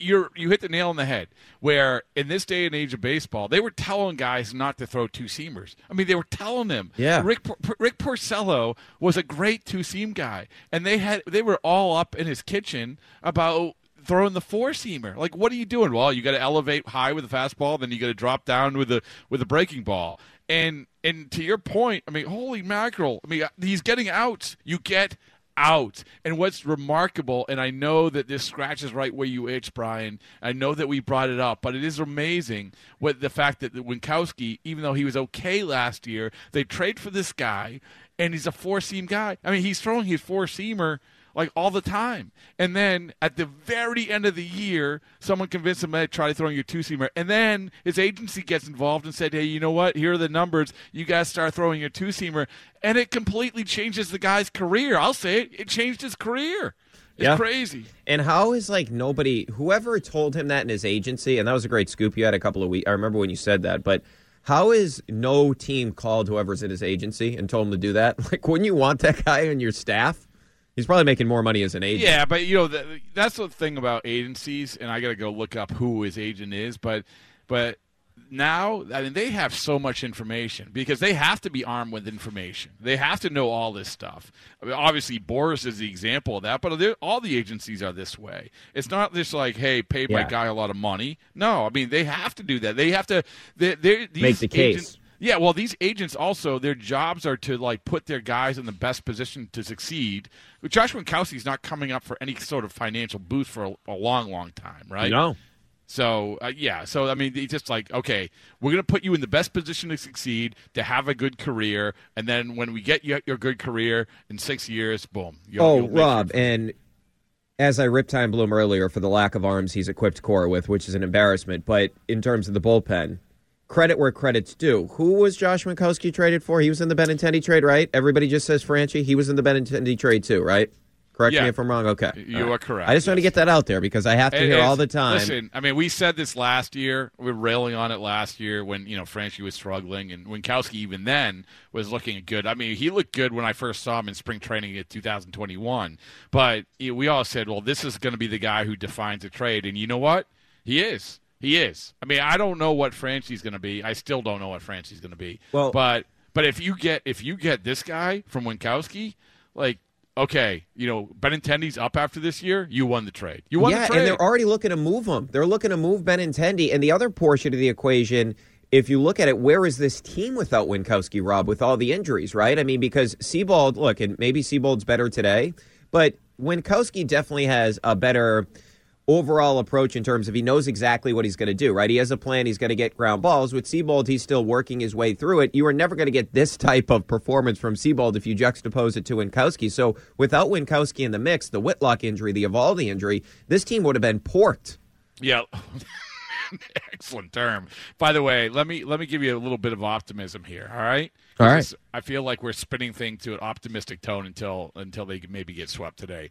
you're you hit the nail on the head. Where in this day and age of baseball, they were telling guys not to throw two seamers. I mean, they were telling them. Yeah. Rick Rick Porcello was a great two seam guy, and they had they were all up in his kitchen about throwing the four seamer. Like, what are you doing? Well, you got to elevate high with the fastball, then you got to drop down with the with the breaking ball. And and to your point, I mean, holy mackerel! I mean, he's getting outs. You get out. And what's remarkable, and I know that this scratches right where you itch, Brian. I know that we brought it up, but it is amazing what the fact that Winckowski, even though he was okay last year, they trade for this guy, and he's a four seam guy. I mean, he's throwing his four seamer like all the time. And then at the very end of the year, someone convinced him to try throwing your two seamer. And then his agency gets involved and said, hey, you know what? Here are the numbers. You guys start throwing your two seamer. And it completely changes the guy's career. I'll say it. It changed his career. It's Yeah. crazy. And how is like nobody, whoever told him that in his agency, and that was a great scoop you had a couple of weeks. I remember when you said that, but how is no team called whoever's in his agency and told him to do that? (laughs) Like, wouldn't you want that guy on your staff? He's probably making more money as an agent. Yeah, but you know the, that's the thing about agencies, and I got to go look up who his agent is. But but now, I mean, they have so much information because they have to be armed with information. They have to know all this stuff. I mean, obviously, Boras is the example of that, but all the agencies are this way. It's not just like, hey, pay my Yeah. guy a lot of money. No, I mean, they have to do that. They have to. They, they're, these Make the case. Agents- yeah, well, these agents also their jobs are to like put their guys in the best position to succeed. Josh Winckowski's not coming up for any sort of financial boost for a, a long, long time, right? No. So uh, yeah, so I mean, it's just like okay, we're going to put you in the best position to succeed, to have a good career, and then when we get you your good career in six years, boom. You'll, oh, you'll make Rob, and as I ripped Chaim Bloom earlier for the lack of arms he's equipped Cora with, which is an embarrassment, but in terms of the bullpen, credit where credit's due. Who was Josh Winckowski traded for? He was in the Benintendi trade, right? Everybody just says Franchy. He was in the Benintendi trade too, right? Correct Yeah. me if I'm wrong. Okay, You All are correct, I just want to get that out there because I have to It hear all the time. Listen, I mean, we said this last year. We were railing on it last year when you know Franchy was struggling, and Winckowski even then was looking good. I mean, he looked good when I first saw him in spring training in 2021. But you know, we all said, well, this is going to be the guy who defines a trade, and you know what? He is. He is. I mean, I don't know what Franchy's going to be. I still don't know what Franchy's going to be. Well- but but if you get if you get this guy from Winckowski, like. Okay, you know Benintendi's up after this year. You won the trade. You won yeah, the trade. and they're already looking to move him. They're looking to move Benintendi. And the other portion of the equation, if you look at it, where is this team without Winckowski, Rob, with all the injuries, right? I mean, because Seabold, look, and maybe Seabold's better today, but Winckowski definitely has a better overall approach in terms of he knows exactly what he's going to do, right? He has a plan. He's going to get ground balls. With Seabold, he's still working his way through it. You are never going to get this type of performance from Seabold if you juxtapose it to Winckowski. So without Winckowski in the mix, the Whitlock injury, the Eovaldi injury, this team would have been porked. Yeah. (laughs) Excellent term. By the way, let me let me give you a little bit of optimism here. All right. All right. I feel like we're spinning things to an optimistic tone until until they maybe get swept today.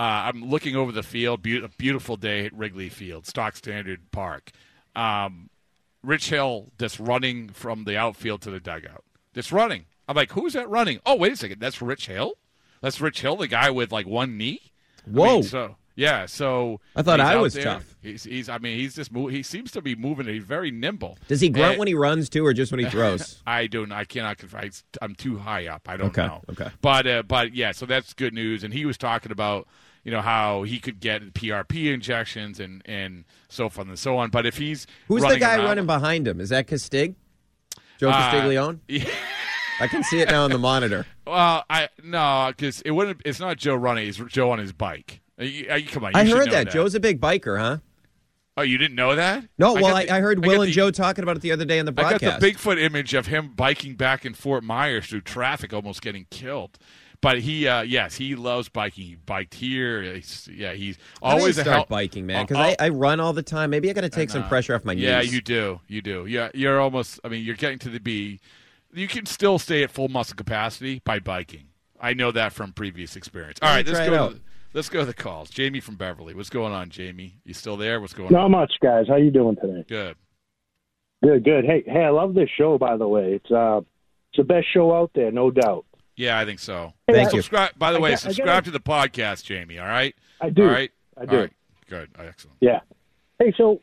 Uh, I'm looking over the field. Be- a beautiful day at Wrigley Field, Stock Standard Park. Um, Rich Hill just running from the outfield to the dugout. Just running. I'm like, who's that running? Oh, wait a second. That's Rich Hill. That's Rich Hill, the guy with like one knee. I mean, Whoa. so yeah. So I thought I was there. tough. He's, he's. I mean, he's just. Move, he seems to be moving. He's very nimble. Does he grunt And- when he runs too, or just when he throws? (laughs) I don't. I cannot confirm. I'm too high up. I don't Okay, know. okay. But uh, but yeah. So that's good news. And he was talking about you know how he could get PRP injections and and so forth and so on. But if he's Who's the guy around- running behind him? Is that Castig? Joe Uh, Castiglione? (laughs) yeah. I can see it now on the monitor. Well, I no, because it wouldn't. It's not Joe running. It's Joe on his bike. Uh, you- uh, you- come on, you I heard know that. Joe's a big biker, huh? Oh, you didn't know that? No, well, I, the- I heard I Will and the- Joe talking about it the other day on the I got broadcast. the Bigfoot image of him biking back in Fort Myers through traffic, almost getting killed. But he, uh, yes, he loves biking. He biked here. He's, yeah, he's always to a start hel- biking, man, Uh, because oh, I, I run all the time. Maybe I got to take some uh, pressure off my knees. Yeah, you do. You do. Yeah, you're almost. I mean, you're getting to the B. You can still stay at full muscle capacity by biking. I know that from previous experience. All right, Let right, me let's go. out. To the, let's go to the calls. Jamie from Beverly. What's going on, Jamie? You still there? What's going Not on? much, guys. How you doing today? Good. Good, good. Hey, hey, I love this show. By the way, it's uh, it's the best show out there, no doubt. Yeah, I think so. Hey, Thank you. subscribe. By the I way, got- subscribe gotta- the podcast, Jamie. All right. I do. All right. I do. All right. Good. Oh, excellent. Yeah. Hey, so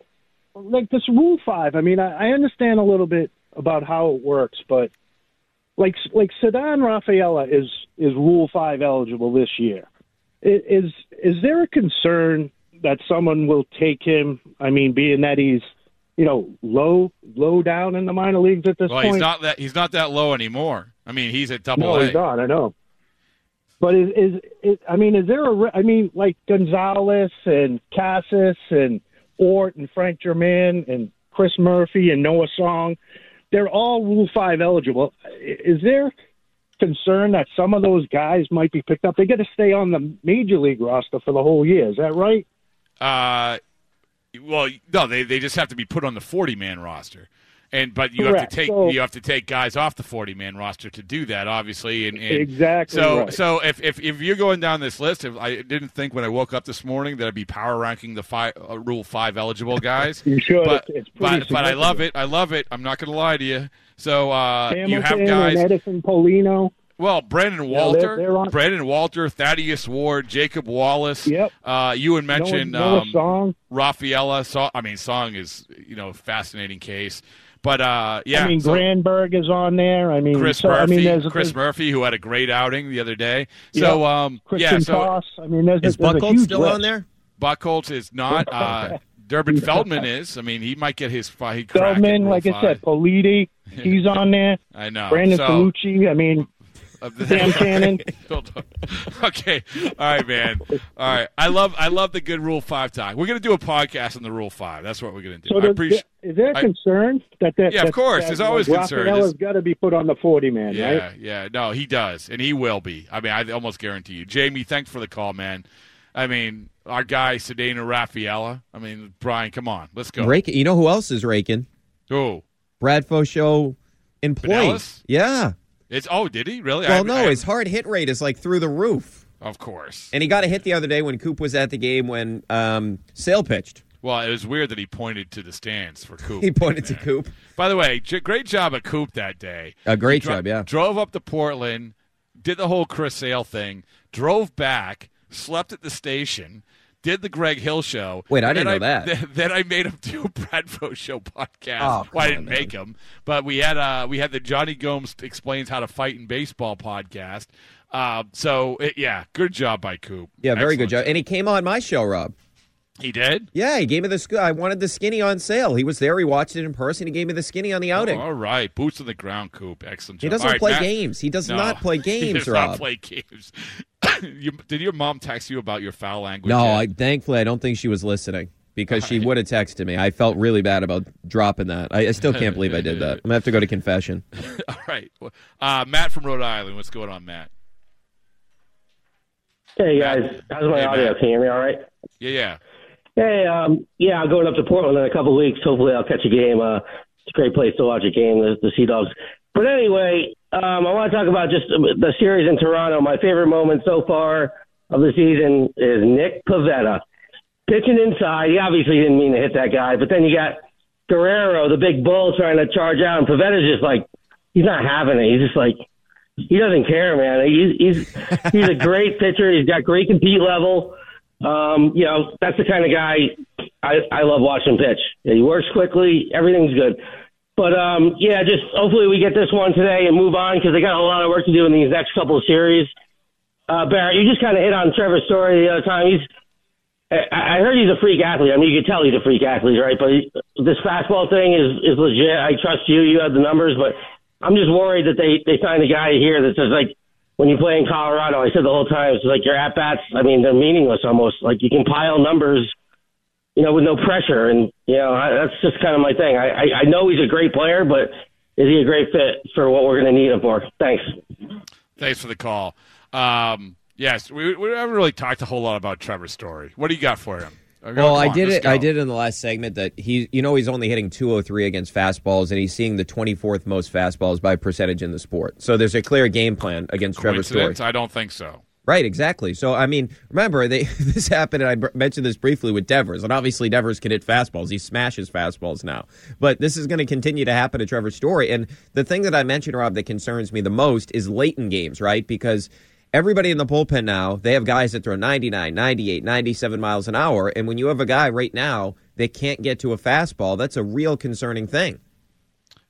like this Rule Five. I mean, I, I understand a little bit about how it works, but like like Ceddanne Rafaela is is Rule Five eligible this year. Is is there a concern that someone will take him? I mean, being that he's you know low low down in the minor leagues at this point. Well, point. he's not that he's not that low anymore. I mean, he's at double no, A. he's not. I know. But is is it, I mean, is there a? I mean, like Gonzalez and Cassis and Ort and Frank Germain and Chris Murphy and Noah Song, they're all Rule Five eligible. Is there concern that some of those guys might be picked up? They got to stay on the major league roster for the whole year. Is that right? Uh, well, no, they they just have to be put on the forty man roster, and but you have to take So- you have to take guys off the forty man roster to do that, obviously. And, and Exactly So right. so if, if if you're going down this list, if I didn't think when I woke up this morning that I'd be power ranking the five uh, Rule Five eligible guys. (laughs) You should. But It's- it's but, but I love it. I love it. I'm not going to lie to you. So uh, you Hamilton have guys. Eddinson Paulino. Well, Brandon Yeah, they're- Walter, they're on- Brandon Walter, Thaddeus Ward, Jacob Wallace. Yep. Uh, you had mentioned Noah um, Song. Rafaela. So, I mean, Song is you know fascinating case, but uh, yeah. I mean, so Granberg is on there. I mean, Chris so, Murphy, I mean, there's, Chris there's, Murphy, who had a great outing the other day. So Yeah. um, Christian yeah. So Toss. I mean, there's, Is there's a Buchholz huge still list. on there? Buckholz is not. (laughs) Uh, Durbin (laughs) Feldman is. I mean, he might get his. fight. He crack Feldman, in Rule like I said, Politi, (laughs) he's on there. I know. Brandon So- Cellucci. I mean, Of the- Sam Cannon. Hold on. okay, all right, man. All right, I love I love the good Rule Five talk. We're gonna do a podcast on the Rule Five. That's what we're gonna do. So I does- appreciate. is there a I- concern that that? Yeah, of course. that, There's always like, concern. Rafaela's It's- got to be put on the forty man, Yeah, right? yeah. No, he does, and he will be. I mean, I almost guarantee you. Jamie, thanks for the call, man. I mean, our guy Ceddanne Rafaela. I mean, Brian, come on, let's go. Rake, you know who else is raking? Who? Brad Show employee. Pinellas? Yeah. It's oh, did he really? Well, I- no, I- his hard hit rate is like through the roof. Of course. And he got a hit the other day when Coop was at the game when um, Sale pitched. Well, it was weird that he pointed to the stands for Coop. (laughs) He pointed to Coop. By the way, j- great job at Coop that day. A great dro- job, yeah. Drove up to Portland, did the whole Chris Sale thing, drove back, slept at the station, did the Greg Hill show. Wait, I didn't know that. (laughs) Then, then I made him do a Bradfo show podcast. Oh, well, I didn't on, make him, but we had uh we had the Jonny Gomes explains how to fight in baseball podcast. Uh, so it, yeah, good job by Coop. Yeah, very Excellent good job. And he came on my show, Rob. He did. Yeah, he gave me the sc- I wanted the skinny on sale. He was there. He watched it in person. He gave me the skinny on the outing. Oh, all right, boots on the ground, Coop. Excellent. He doesn't All play games. He does No, not play (laughs) he games, does not play games. (laughs) you, did your mom text you about your foul language? No. I thankfully I don't think she was listening because she would have texted me. I felt really bad about dropping that. I, I still can't believe I did that. I'm gonna have to go to confession. (laughs) All right, uh, Matt from Rhode Island. What's going on, Matt? Hey guys, how's my Hey, audio? Matt. Can you hear me all right? Yeah, yeah. Hey, um, yeah, I'm going up to Portland in a couple of weeks. Hopefully, I'll catch a game. Uh, it's a great place to watch a game, the, the Sea Dogs. But anyway, um, I want to talk about just the series in Toronto. My favorite moment so far of the season is Nick Pivetta pitching inside. He obviously didn't mean to hit that guy, but then you got Guerrero, the big bull, trying to charge out, and Pivetta's just like he's not having it. He's just like he doesn't care, man. He's he's he's a (laughs) great pitcher. He's got great compete level. Um, you know, that's the kind of guy I, I love watching pitch. He works quickly. Everything's good. But um, yeah, just hopefully we get this one today and move on because they got a lot of work to do in these next couple of series. Uh, Barrett, you just kind of hit on Trevor's story the other time. He's I heard he's a freak athlete. I mean, you can tell he's a freak athlete, right? But he, this fastball thing is is legit. I trust you. You have the numbers, but I'm just worried that they they signed a guy here that says like when you play in Colorado. I said the whole time it's like your at bats. I mean, they're meaningless almost. Like you can pile numbers, you know, with no pressure, and you know I, that's just kind of my thing. I, I I know he's a great player, but is he a great fit for what we're going to need him for? Thanks. Thanks for the call. Um, yes, we, we haven't really talked a whole lot about Trevor's story. What do you got for him? Uh, Well, come I on, did let's it. I did it in the last segment that he, you know, he's only hitting 203 against fastballs, and he's seeing the 24th most fastballs by percentage in the sport. So there's a clear game plan against Trevor Story. I don't think so. Right, exactly. So I mean, remember they (laughs) this happened, and I mentioned this briefly with Devers, and obviously Devers can hit fastballs. He smashes fastballs now, but this is going to continue to happen to Trevor Story. And the thing that I mentioned, Rob, that concerns me the most is late in games, right? Because everybody in the bullpen now, they have guys that throw 99, 98, 97 miles an hour, and when you have a guy right now that can't get to a fastball. That's a real concerning thing.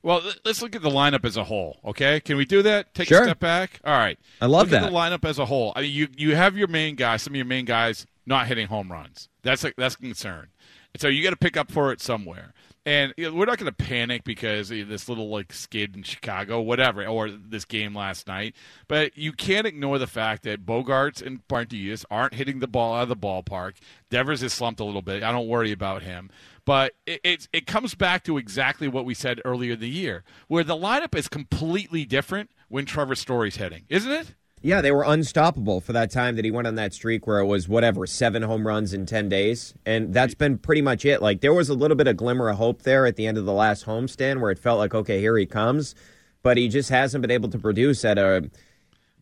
Well, let's look at the lineup as a whole. Okay, can we do that? Take Sure. a step back. All right. I love look that. At the lineup as a whole. I mean, you you have your main guys. Some of your main guys not hitting home runs. That's a, that's a concern. So you got to pick up for it somewhere. And you know, we're not going to panic because of this little like skid in Chicago, whatever, or this game last night. But you can't ignore the fact that Bogaerts and Bartius aren't hitting the ball out of the ballpark. Devers is slumped a little bit. I don't worry about him. But it, it it comes back to exactly what we said earlier in the year, where the lineup is completely different when Trevor Story's hitting, isn't it? Yeah, they were unstoppable for that time that he went on that streak where it was whatever seven home runs in ten days, and that's been pretty much it. Like there was a little bit of glimmer of hope there at the end of the last homestand where it felt like okay, here he comes, but he just hasn't been able to produce at a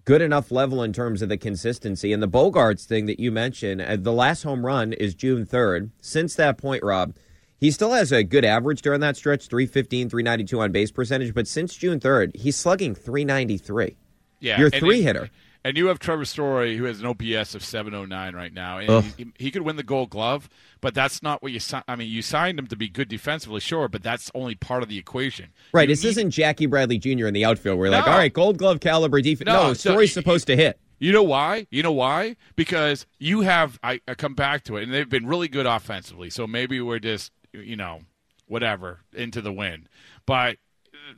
good enough level in terms of the consistency. And the Bogaerts thing that you mentioned, uh, the last home run is June third. Since that point, Rob. He still has a good average during that stretch 315, 392 on base percentage, but since June 3rd, he's slugging 393. Yeah, You're a three it- hitter. And you have Trevor Story, who has an OPS of 709 right now, and he, he could win the Gold Glove, but that's not what you. si- I mean, you signed him to be good defensively, sure, but that's only part of the equation. Right. You This need- isn't Jackie Bradley Jr. in the outfield. We're like, all right, gold glove caliber defense. No, No, Story's y- supposed to hit. You know why? You know why? Because you have. I, I come back to it, and they've been really good offensively. So maybe we're just, you know, whatever into the wind. But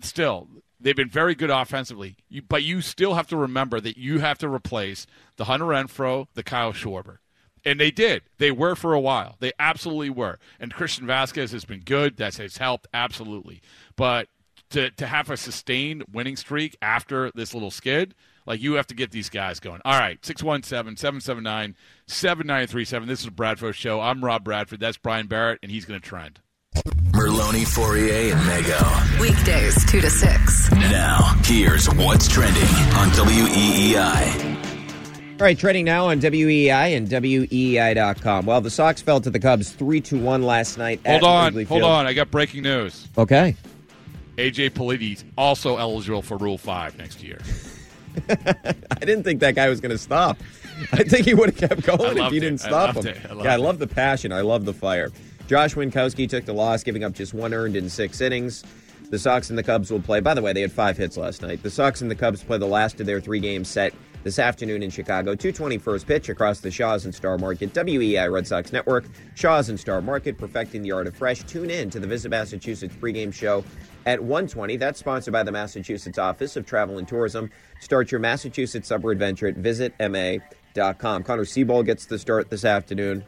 still, they've been very good offensively. You, but you still have to remember that you have to replace the Hunter Renfroe, the Kyle Schwarber. And they did. They were for a while. They absolutely were. And Christian Vazquez has been good. That has helped absolutely. But to to have a sustained winning streak after this little skid, like you have to get these guys going. All right, 617-779-7937. This is Bradford Show. I'm Rob Bradford. That's Brian Barrett, and he's going to trend. Merloni, Fauria, and Mego. Weekdays 2 to 6. Now, here's what's trending on WEEI. All right, trending now on WEEI and WEEI.com. Well, the Sox fell to the Cubs 3 to 1 last night. Hold at on, Wrigley hold Field. on. I got breaking news. Okay. AJ Polides also eligible for Rule 5 next year. (laughs) I didn't think that guy was going to stop. I think he would have kept going if you didn't stop him. I yeah, I love the passion. I love the fire. Josh Winckowski took the loss, giving up just one earned in six innings. The Sox and the Cubs will play. By the way, they had five hits last night. The Sox and the Cubs play the last of their three games set this afternoon in Chicago. 220 first pitch across the Shaws and Star Market. WEEI Red Sox Network. Shaws and Star Market, perfecting the art of fresh. Tune in to the Visit Massachusetts pregame show at 120. That's sponsored by the Massachusetts Office of Travel and Tourism. Start your Massachusetts summer adventure at visitma.com. Connor Seabold gets the start this afternoon.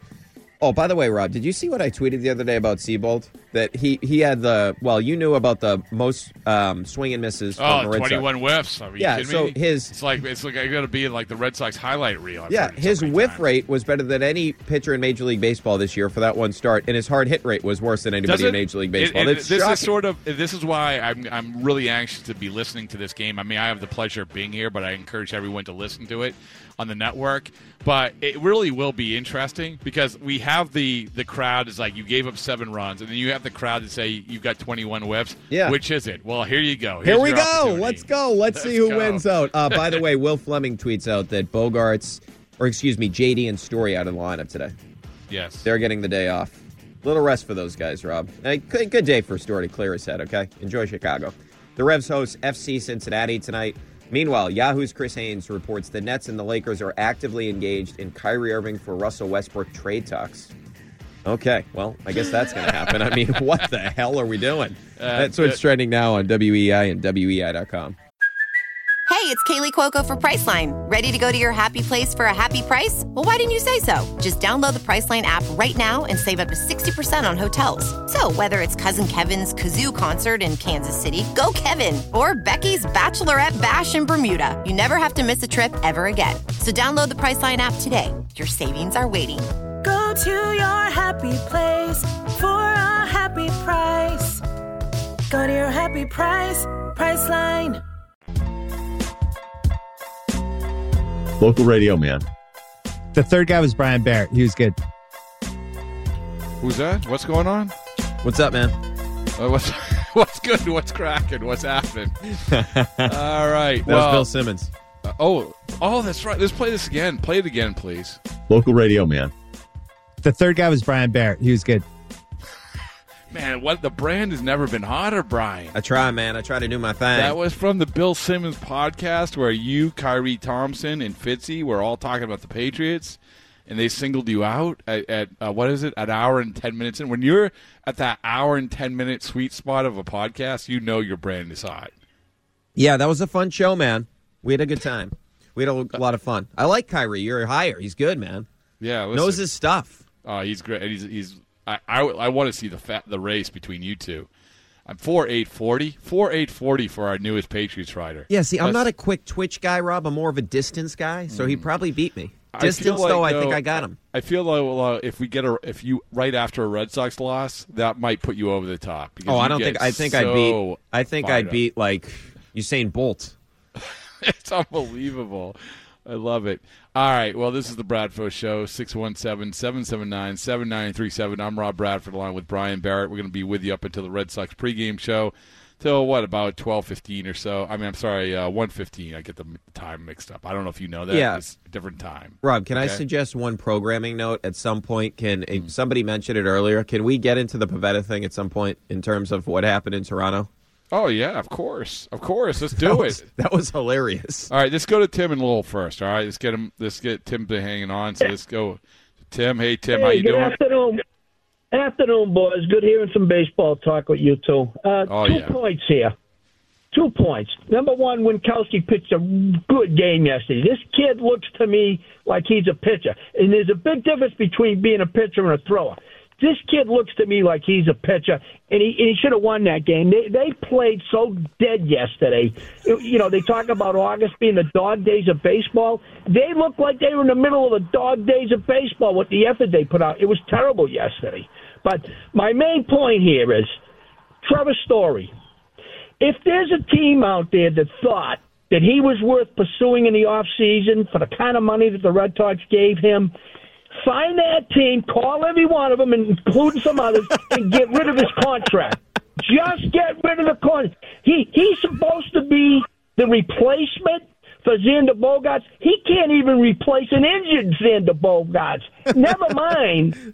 Oh, by the way, Rob, did you see what I tweeted the other day about Seabold? That he he had the well, you knew about the most um, swing and misses. Oh, the Red Sox. 21 whiffs. Are you Yeah, kidding so me? his- it's like it's like I got to be in like the Red Sox highlight reel. I've Yeah, his so whiff times. rate was better than any pitcher in Major League Baseball this year for that one start, and his hard hit rate was worse than anybody in? Major League Baseball. it- It's this shocking. is sort of this is why I'm I'm really anxious to be listening to this game. I mean, I have the pleasure of being here, but I encourage everyone to listen to it on the network. But it really will be interesting because we have the the crowd is like you gave up seven runs, and then you have the crowd to say you've got 21 whiffs. Yeah. which is it? Well, here you go. Here we go. Let's go. Let's, see who go. wins out. Uh, by the (laughs) way, Will Flemming tweets out that Bogaerts, or excuse me, JD and Story out in the lineup today. Yes. They're getting the day off. Little rest for those guys, Rob. Hey, good, good day for Story to clear his head, okay? Enjoy Chicago. The Revs host FC Cincinnati tonight. Meanwhile, Yahoo's Chris Haynes reports the Nets and the Lakers are actively engaged in Kyrie Irving for Russell Westbrook trade talks. Okay, well, I guess that's going to happen. I mean, what the hell are we doing? Uh, that's what's uh, trending now on WEEI and WEEI.com. Hey, it's Kaley Cuoco for Priceline. Ready to go to your happy place for a happy price? Well, why didn't you say so? Just download the Priceline app right now and save up to 60% on hotels. So, whether it's Cousin Kevin's Kazoo concert in Kansas City, go Kevin, or Becky's Bachelorette Bash in Bermuda, you never have to miss a trip ever again. So, download the Priceline app today. Your savings are waiting. Go to your happy place for a happy price. Go to your happy price, Priceline. Local radio, man. The third guy was Brian Barrett. He was good. Who's that? What's going on? What's up, man? Uh, what's (laughs) what's good? What's cracking? What's happening? (laughs) All right. That well, was Bill Simmons. uh, oh, oh, that's right. Let's play this again. Play it again, please. Local radio, man. The third guy was Brian Barrett. He was good. Man, what the brand has never been hotter, Brian. I try, man. I try to do my thing. That was from the Bill Simmons podcast where you, Kyrie Thompson, and Fitzy were all talking about the Patriots, and they singled you out at, at uh, what is it, an hour and ten minutes And When you're at that hour and ten minute sweet spot of a podcast, you know your brand is hot. yeah, that was a fun show, man. We had a good time. We had a lot of fun. I like Kyrie. You're higher. He's good, man. Yeah, Knows his stuff. Oh, he's great. He's he's. I I, I want to see the fat, the race between you two. I'm four eight forty, four eight forty for our newest Patriots rider. Yeah, see, I'm That's- not a quick twitch guy, Rob. I'm more of a distance guy, so he probably beat me. Mm. I Distance, like, though, I think I got him. I feel like uh, if we get a if you right after a Red Sox loss, that might put you over the top. Oh, I don't think I think so I'd beat. I think I'd up. beat like Usain Bolt. (laughs) it's unbelievable. I love it. All right. Well, this is the Bradford Show, 617 779 7937. I'm Rob Bradford along with Brian Barrett. We're going to be with you up until the Red Sox pregame show till what, about 12.15 or so. I mean, I'm sorry, uh, 1.15. I get the time mixed up. I don't know if you know that. Yeah. It's a different time. Rob, can I suggest one programming note at some point? Can eh, somebody mentioned it earlier? Can we get into the Pivetta thing at some point in terms of what happened in Toronto? Oh, yeah, of course. Of course. Let's That do was- it. That was hilarious. All right, let's go to Tim and Lowell first. All right, let's get him. Let's get Tim to hanging on. So let's go. Tim, hey Tim, hey, how you good doing? afternoon. Afternoon, boys. Good hearing some baseball talk with you two. Uh, Oh, two yeah. points here. Two points. Number one, Winckowski pitched a good game yesterday. This kid looks to me like he's a pitcher, and there's a big difference between being a pitcher and a thrower. This kid looks to me like he's a pitcher, and he, and he should have won that game. They, they played so dead yesterday. You know, they talk about August being the dog days of baseball. They looked like they were in the middle of the dog days of baseball with the effort they put out. It was terrible yesterday. But my main point here is Trevor Story. If there's a team out there that thought that he was worth pursuing in the off season for the kind of money that the Red Sox gave him, find that team, call every one of them, including some others, and get rid of his contract. Just get rid of the contract. He he's supposed to be the replacement for Xander Bogaerts. He can't even replace an injured Xander Bogaerts. Never mind.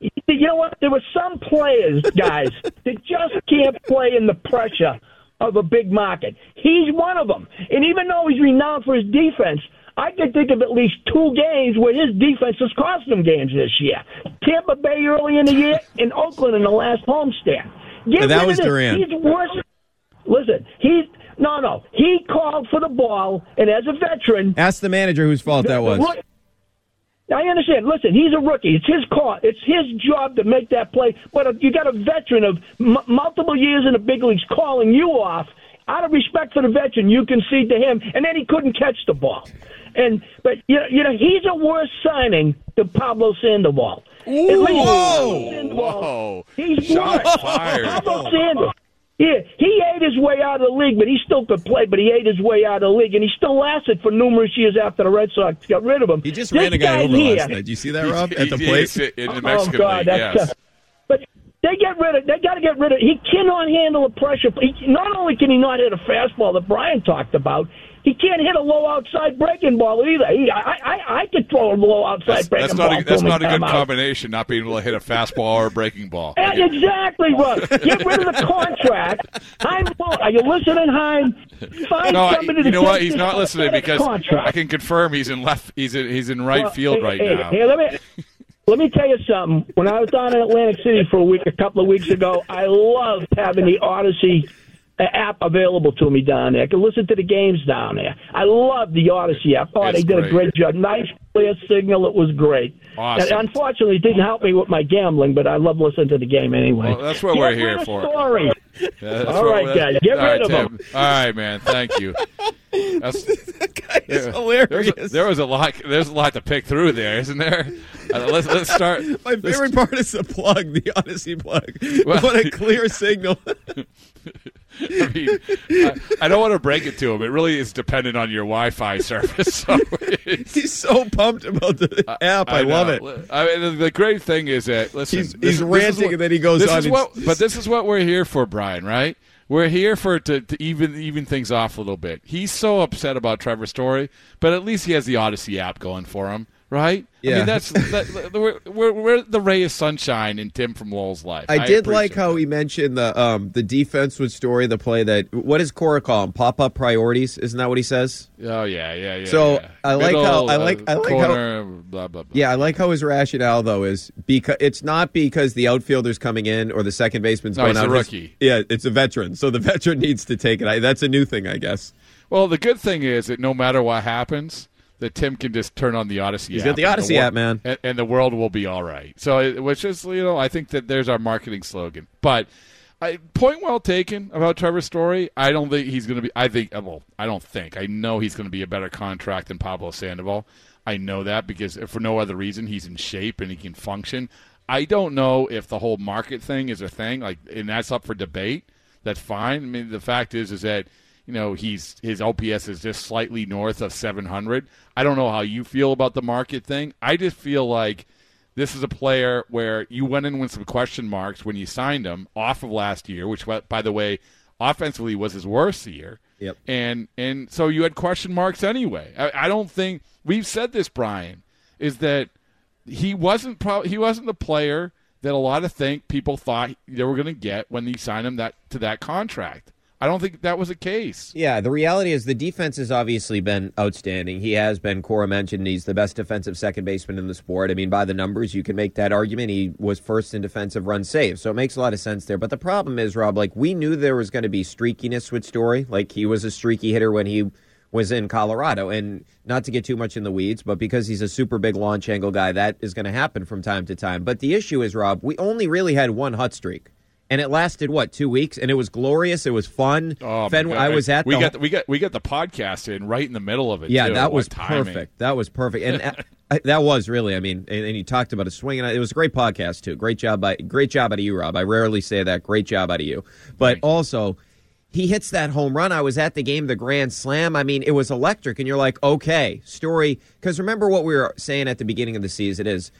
You know what? There were some players, guys, that just can't play in the pressure of a big market. He's one of them. And even though he's renowned for his defense, I can think of at least two games where his defense has cost him games this year. Tampa Bay early in the year and Oakland in the last homestand. Get And that was this. Duran. He's worse. Listen, he's no, no. He called for the ball, and as a veteran, Ask the manager whose fault that was. Look, I understand. Listen, he's a rookie. It's his call. It's his job to make that play. But you got a veteran of m- multiple years in the big leagues calling you off, out of respect for the veteran, you concede to him, and then he couldn't catch the ball. And but you know, you know he's a worse signing than Pablo Sandoval. At least Pablo Sandoval, Whoa! He's Shots worse. fired. Pablo Sandoval. Yeah, he ate his way out of the league, but he still could play. But he ate his way out of the league, and he still lasted for numerous years after the Red Sox got rid of him. He just This ran a guy over here, last night. Did you see that, Rob? He- At the he plate? is in oh, the Oh God, League, that's yes. tough. They get rid of. They got to get rid of. He cannot handle the pressure. He, not only can he not hit a fastball that Brian talked about, he can't hit a low outside breaking ball either. He, I, I, I could throw a low outside That's, breaking that's ball. not a, that's not a good out. combination. Not being able to hit a fastball or a breaking ball. Yeah, Exactly, Russ. Get rid of the contract. Chaim, are you listening, Chaim? Find No, I- somebody you to know what? He's not listening because contract. I can confirm he's in left. He's in, he's in right Well, field hey, right hey, now. Hey, let me let me tell you something. When I was down in Atlantic City for a week, a couple of weeks ago, I loved having the Audacy uh, app available to me down there. I could listen to the games down there. I love the Audacy app. Oh, It's they did great. a great job. Nice, clear signal. It was great. Awesome. And unfortunately, it didn't help me with my gambling, but I love listening to the game anyway. Well, that's what Get we're here for. Story. Yeah, that's All what right, guys, get All rid right, of Tim. him. All right, man. Thank you. That's, (laughs) that is hilarious. There's a, there was a lot. There's a lot to pick through there, isn't there? Uh, let's let's start. (laughs) My favorite part is the plug, the Audacy plug. (laughs) what a clear signal. (laughs) I mean, I, I don't want to break it to him. It really is dependent on your Wi-Fi service. (laughs) So (laughs) He's so pumped about the app. I, love it. I mean, the, the great thing is that listen, He's- this- he's ranting what- and then he goes on what, but this is what we're here for, Brian. Right? We're here for to, to even even things off a little bit. He's so upset about Trevor's story, but at least he has the Audacy app going for him. Right? I Yeah. mean, that's (laughs) that, we're, we're, we're the ray of sunshine in Tim from Lowell's life. I did like how he mentioned the um, the defense with story the play that what does Cora call them pop up priorities isn't that what he says Oh yeah, yeah, yeah. So, yeah. I like Middle, how- I uh, like- I like how- blah blah blah. yeah I like how his rationale though is because it's not because the outfielder's coming in or the second baseman's No, going he's a out rookie. yeah it's a veteran so the (laughs) veteran needs to take it I, that's a new thing I guess Well, the good thing is that no matter what happens, that Tim can just turn on the Audacy. He's app got the Audacy wor- app, man. and, and the world will be all right. So, it, which is you know, I think that there's our marketing slogan. But I, point well taken about Trevor's Story. I don't think he's going to be. I think. Uh, well, I don't think. I know he's going to be a better contract than Pablo Sandoval. I know that because if for no other reason, he's in shape and he can function. I don't know if the whole market thing is a thing, like, and that's up for debate. That's fine. I mean, the fact is, is that you know he's his OPS is just slightly north of 700. I don't know how you feel about the market thing. I just feel like this is a player where you went in with some question marks when you signed him off of last year, which by the way, offensively was his worst year. Yep. And and so you had question marks anyway. I, I don't think we've said this, Brian, is that he wasn't pro- he wasn't the player that a lot of think people thought they were going to get when they signed him that to that contract. I don't think that was the case. Yeah, the reality is the defense has obviously been outstanding. He has been, Cora mentioned, he's the best defensive second baseman in the sport. I mean, by the numbers, you can make that argument. He was first in defensive run saves, so it makes a lot of sense there. But the problem is, Rob, like, we knew there was going to be streakiness with Story. Like, he was a streaky hitter when he was in Colorado. And not to get too much in the weeds, but because he's a super big launch angle guy, that is going to happen from time to time. But the issue is, Rob, we only really had one hut streak. And it lasted what two weeks, and it was glorious. It was fun. Oh, Fenway, I was at we the got we got we got the podcast in right in the middle of it. yeah, too. that What was timing. perfect. That was perfect, and (laughs) uh, I, that was really. I mean, and, and you talked about a swing, and it was a great podcast too. Great job by great job out of you, Rob. I rarely say that. Great job out of you, but also. He hits that home run. I was at the game, the Grand Slam. I mean, it was electric, and you're like, okay, story. Because remember what we were saying at the beginning of the season is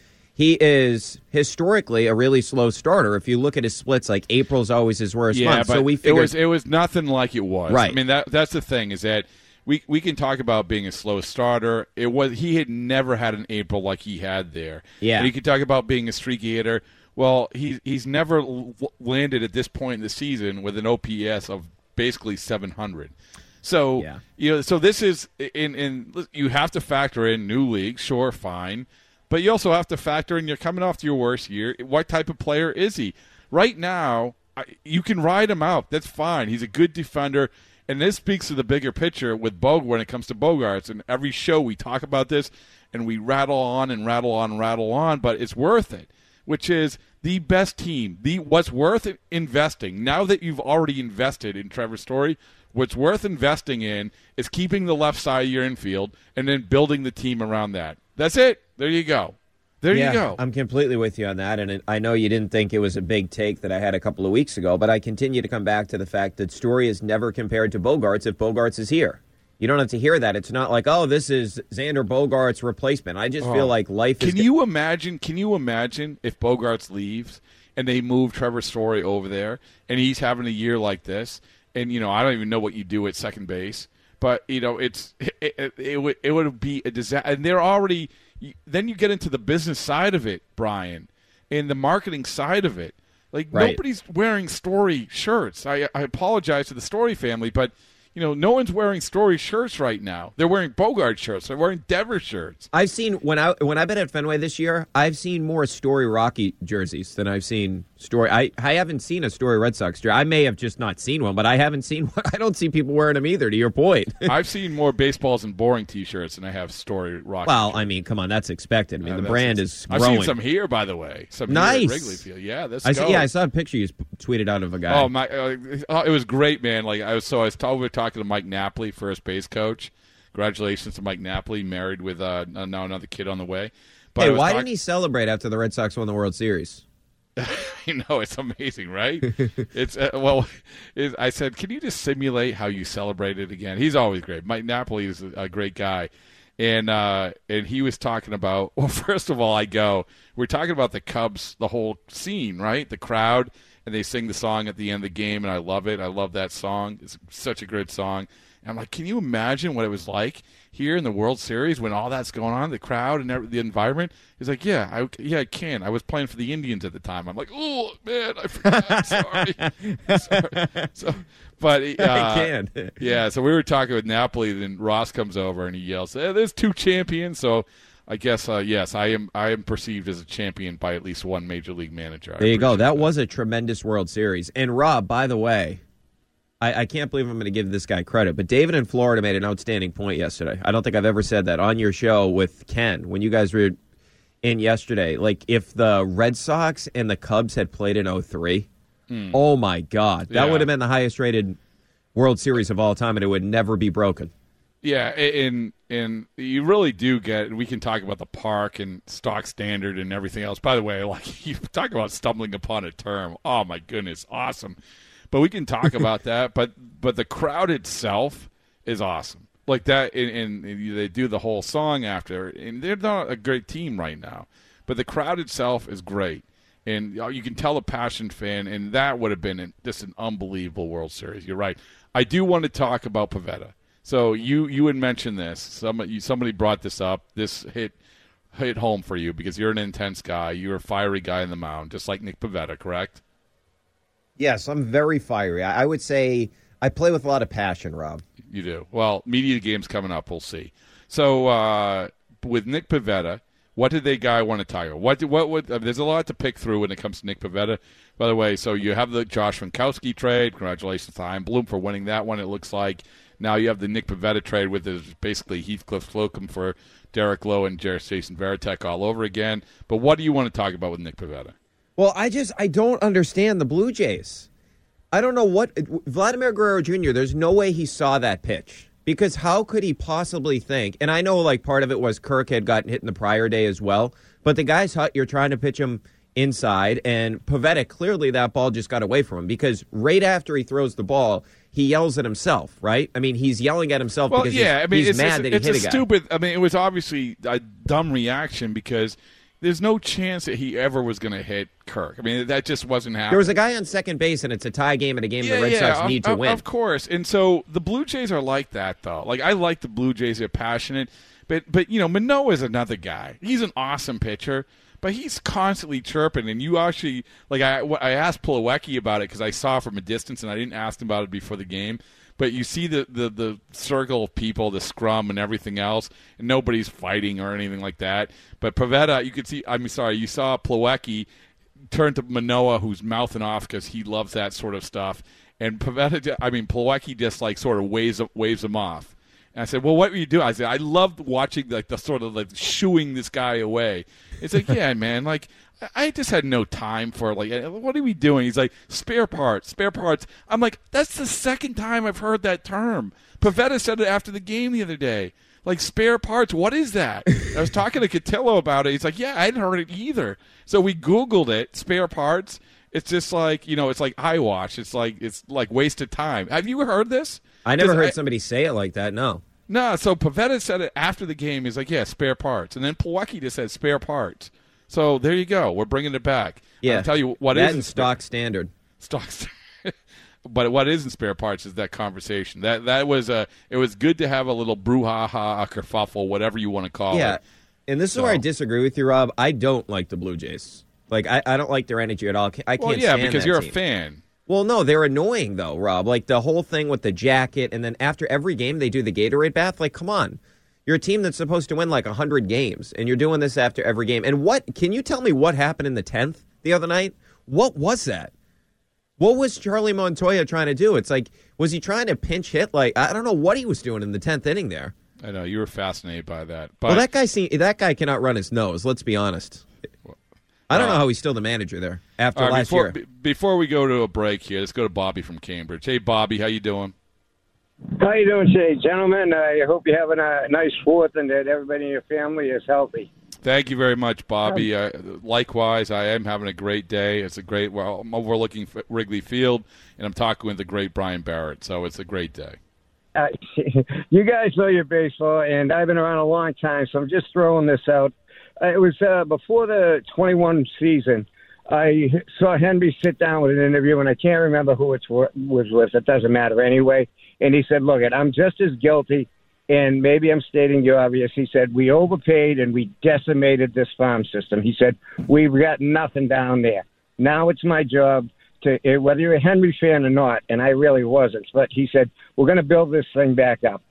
he is historically a really slow starter. If you look at his splits, like April's always his worst yeah, month. but So we it was it was nothing like it was. Right. I mean that that's the thing is that we we can talk about being a slow starter. It was he had never had an April like he had there. Yeah. And you could talk about being a streaky hitter. Well, he he's never l- landed at this point in the season with an OPS of basically 700. So yeah. you know, so this is in in you have to factor in new league, sure, fine, but you also have to factor in you're coming off to your worst year. What type of player is he? Right now, you can ride him out. That's fine. He's a good defender, and this speaks to the bigger picture with Bog when it comes to Bogaerts. And every show we talk about this, and we rattle on and rattle on and rattle on, but it's worth it. Which is the best team, the what's worth investing. Now that you've already invested in Trevor Story, what's worth investing in is keeping the left side of your infield and then building the team around that. That's it. There you go. There yeah, you go. I'm completely with you on that. And it, I know you didn't think it was a big take that I had a couple of weeks ago, but I continue to come back to the fact that Story is never compared to Bogaerts if Bogaerts is here. You don't have to hear that. It's not like, oh, this is Xander Bogaerts' replacement. I just Oh. feel like life is. Can you imagine? Can you imagine if Bogaerts leaves and they move Trevor Story over there, and he's having a year like this, and you know I don't even know what you do at second base, but you know it's it, it, it would it would be a disaster, and they're already. Then you get into the business side of it, Brian, and the marketing side of it. Like Right. nobody's wearing Story shirts. I I apologize to the Story family, but. You know, no one's wearing Story shirts right now. They're wearing Bogart shirts. They're wearing Dever shirts. I've seen when I when I've been at Fenway this year, I've seen more Story Rocky jerseys than I've seen Story. I, I haven't seen a Story Red Sox jersey. I may have just not seen one, but I haven't seen one. (laughs) I don't see people wearing them either. To your point. (laughs) I've seen more baseballs and boring T-shirts than I have story rock. well, I mean, come on, that's expected. I mean, Uh, the brand is I've seen some here, by the way. Some nice. Wrigley Field. Yeah, this. I saw, yeah, I saw a picture you tweeted out of a guy. Oh my! Uh, oh, it was great, man. Like I was so I was talking, we were talking to Mike Napoli, first base coach. Congratulations to Mike Napoli, married with uh, now another kid on the way. But hey, why talk- didn't he celebrate after the Red Sox won the World Series? (laughs) you know, it's amazing, right? it's uh, well, I said, can you just simulate how you celebrate it again? He's always great. Mike Napoli is a, a great guy, and uh, and he was talking about. (laughs) Well, first of all, I go, we're talking about the Cubs, the whole scene, right? The crowd, and they sing the song at the end of the game, and I love it. I love that song. It's such a great song. And I'm like, can you imagine what it was like here in the World Series when all that's going on, the crowd and the environment? He's like, yeah, I, yeah, I can. I was playing for the Indians at the time. I'm like, oh man, I forgot. Sorry. (laughs) Sorry. So, but (laughs) uh, I can. yeah, so we were talking with Napoli, then Ross comes over and he yells, hey, "There's two champions!" So I guess uh, yes, I am. I am perceived as a champion by at least one major league manager. I There you go. appreciate That was a tremendous World Series. And Rob, by the way, I, I can't believe I'm going to give this guy credit, but David in Florida made an outstanding point yesterday. I don't think I've ever said that on your show with Ken when you guys were in yesterday. Like if the Red Sox and the Cubs had played in 03, Hmm. oh my God, that Yeah. would have been the highest rated World Series of all time, and it would never be broken. Yeah, and and you really do get. We can talk about the park and stock standard and everything else. By the way, like (laughs) you talk about stumbling upon a term. Oh my goodness, awesome! But we can talk about (laughs) that. But but the crowd itself is awesome. Like that, and, and they do the whole song after, and they're not a great team right now. But the crowd itself is great, and uh, you can tell a passionate fan, and that would have been an, just an unbelievable World Series. You're right. I do want to talk about Pivetta. So you you had mentioned this. Somebody somebody brought this up. This hit hit home for you because you're an intense guy. You're a fiery guy in the mound, just like Nick Pivetta, correct? Yes, I'm very fiery. I, I would say I play with a lot of passion, Rob. You do. Well, media games coming up. We'll see. So uh, with Nick Pivetta, what did they guy want to about? What? What? What? uh, there's a lot to pick through when it comes to Nick Pivetta. By the way, so you have the Josh Winckowski trade. Congratulations to Chaim Bloom for winning that one. It looks like now you have the Nick Pivetta trade with his basically Heathcliff Slocumb for Derek Lowe and Jason Varitek all over again. But what do you want to talk about with Nick Pivetta? Well, I just I don't understand the Blue Jays. I don't know what Vladimir Guerrero Jr. There's no way he saw that pitch because how could he possibly think? And I know like part of it was Kirk had gotten hit in the prior day as well, but the guy's hut. You're trying to pitch him inside, and Pivetta clearly that ball just got away from him because right after he throws the ball, he yells at himself. Right? I mean, he's yelling at himself Well, because yeah, he's, I mean, he's it's, mad it's, that he it's hit a a guy. stupid. I mean, it was obviously a dumb reaction because there's no chance that he ever was going to hit Kirk. I mean, that just wasn't happening. There was a guy on second base, and it's a tie game and a game the Red Sox of, need to of- win. Of course. And so the Blue Jays are like that, though. Like, I like the Blue Jays. They're passionate. But, but you know, Manoah is another guy. He's an awesome pitcher, but he's constantly chirping. And you actually, like, I, I asked Plawecki about it because I saw from a distance, and I didn't ask him about it before the game. But you see the, the, the circle of people, the scrum and everything else, and nobody's fighting or anything like that. But Pivetta, you could see, I'm sorry, you saw Plawecki turn to Manoah, who's mouthing off because he loves that sort of stuff. And Pivetta, I mean, Plawecki just like sort of waves waves him off. And I said, "Well, what were you doing?" I said, "I loved watching like the sort of like shooing this guy away." It's like, (laughs) yeah, man, like I- I just had no time for like, uh, what are we doing? He's like, spare parts, spare parts. I'm like, that's the second time I've heard that term. Pivetta said it after the game the other day. Like spare parts, what is that? I was talking to Cotillo about it. He's like, yeah, I hadn't heard it either. So we Googled it, spare parts. It's just like you know, it's like eye wash. It's like it's like wasted time. Have you heard this? I never heard somebody say it like that. No. no, so Pivetta said it after the game. He's like, yeah, spare parts. And then Plawecki just said spare parts. So there you go. We're bringing it back. Yeah. I'll tell you what that is stock standard. stock. (laughs) but what is in spare parts is that conversation. That that was a. It was good to have a little brouhaha, a kerfuffle, whatever you want to call yeah. it. Yeah, and this is where I disagree with you, Rob. I don't like the Blue Jays. Like I, I don't like their energy at all. I can't Well, yeah, because you're team. a fan. Well, no, they're annoying though, Rob. Like the whole thing with the jacket, and then after every game they do the Gatorade bath. Like, come on, you're a team that's supposed to win like hundred games, and you're doing this after every game. And what can you tell me what happened in the tenth the other night? What was that? What was Charlie Montoyo trying to do? It's like, was he trying to pinch hit? Like, I don't know what he was doing in the tenth inning there. I know you were fascinated by that. But well, that guy see, that guy cannot run his nose. Let's be honest. I don't know how uh, he's still the manager there after right, last before, year. be- before we go to a break here, let's go to Bobby from Cambridge. Hey, Bobby, how you doing? How you doing today, gentlemen? I hope you're having a nice Fourth and that everybody in your family is healthy. Thank you very much, Bobby. Uh, likewise, I am having a great day. It's a great. Well, I'm overlooking Wrigley Field, and I'm talking with the great Brian Barrett. So it's a great day. Uh, (laughs) you guys know your baseball, and I've been around a long time, so I'm just throwing this out. Uh, it was uh, before the 21 season. I saw Henry sit down with an interview, and I can't remember who it was with. It doesn't matter anyway. And he said, "Look, I'm just as guilty." And maybe I'm stating the obvious. He said, We overpaid and we decimated this farm system. He said, We've got nothing down there. Now it's my job to, eh, whether you're a Henry fan or not, and I really wasn't, but he said, We're going to build this thing back up.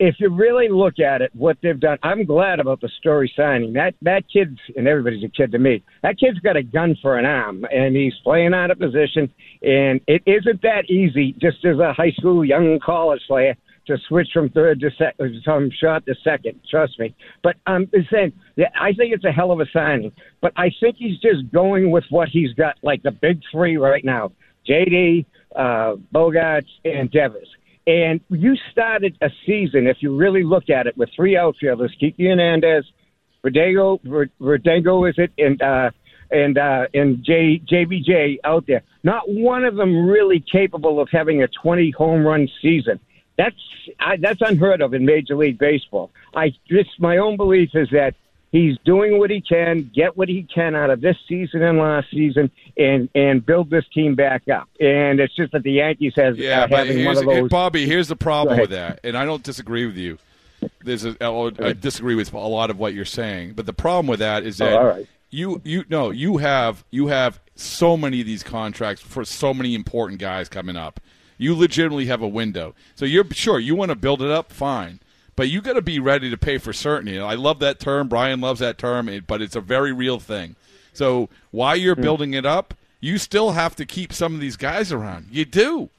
If you really look at it, what they've done, I'm glad about the story signing. That that kid's and everybody's a kid to me. That kid's got a gun for an arm, and he's playing out of position. And it isn't that easy, just as a high school young college player, to switch from third to second, from short to second. Trust me. But I'm saying, yeah, I think it's a hell of a signing. But I think he's just going with what he's got, like the big three right now: JD, uh, Bogaerts, and Devers. And you started a season, if you really look at it, with three outfielders: Kiki Hernandez, Verdugo, Verdugo is it, and uh, and uh, and J, JBJ out there. Not one of them really capable of having a 20 home run season. That's I, that's unheard of in Major League Baseball. I just my own belief is that he's doing what he can, get what he can out of this season and last season, and and build this team back up. And it's just that the Yankees has Yeah, uh, but here's, one of those. Bobby, here's the problem with that, and I don't disagree with you. There's a, I disagree with a lot of what you're saying, but the problem with that is Oh, that you you no you have you have so many of these contracts for so many important guys coming up. You legitimately have a window, so you're sure you want to build it up, fine. But you got to be ready to pay for certainty. I love that term. Brian loves that term, but it's a very real thing. So while you're hmm. building it up, you still have to keep some of these guys around. You do.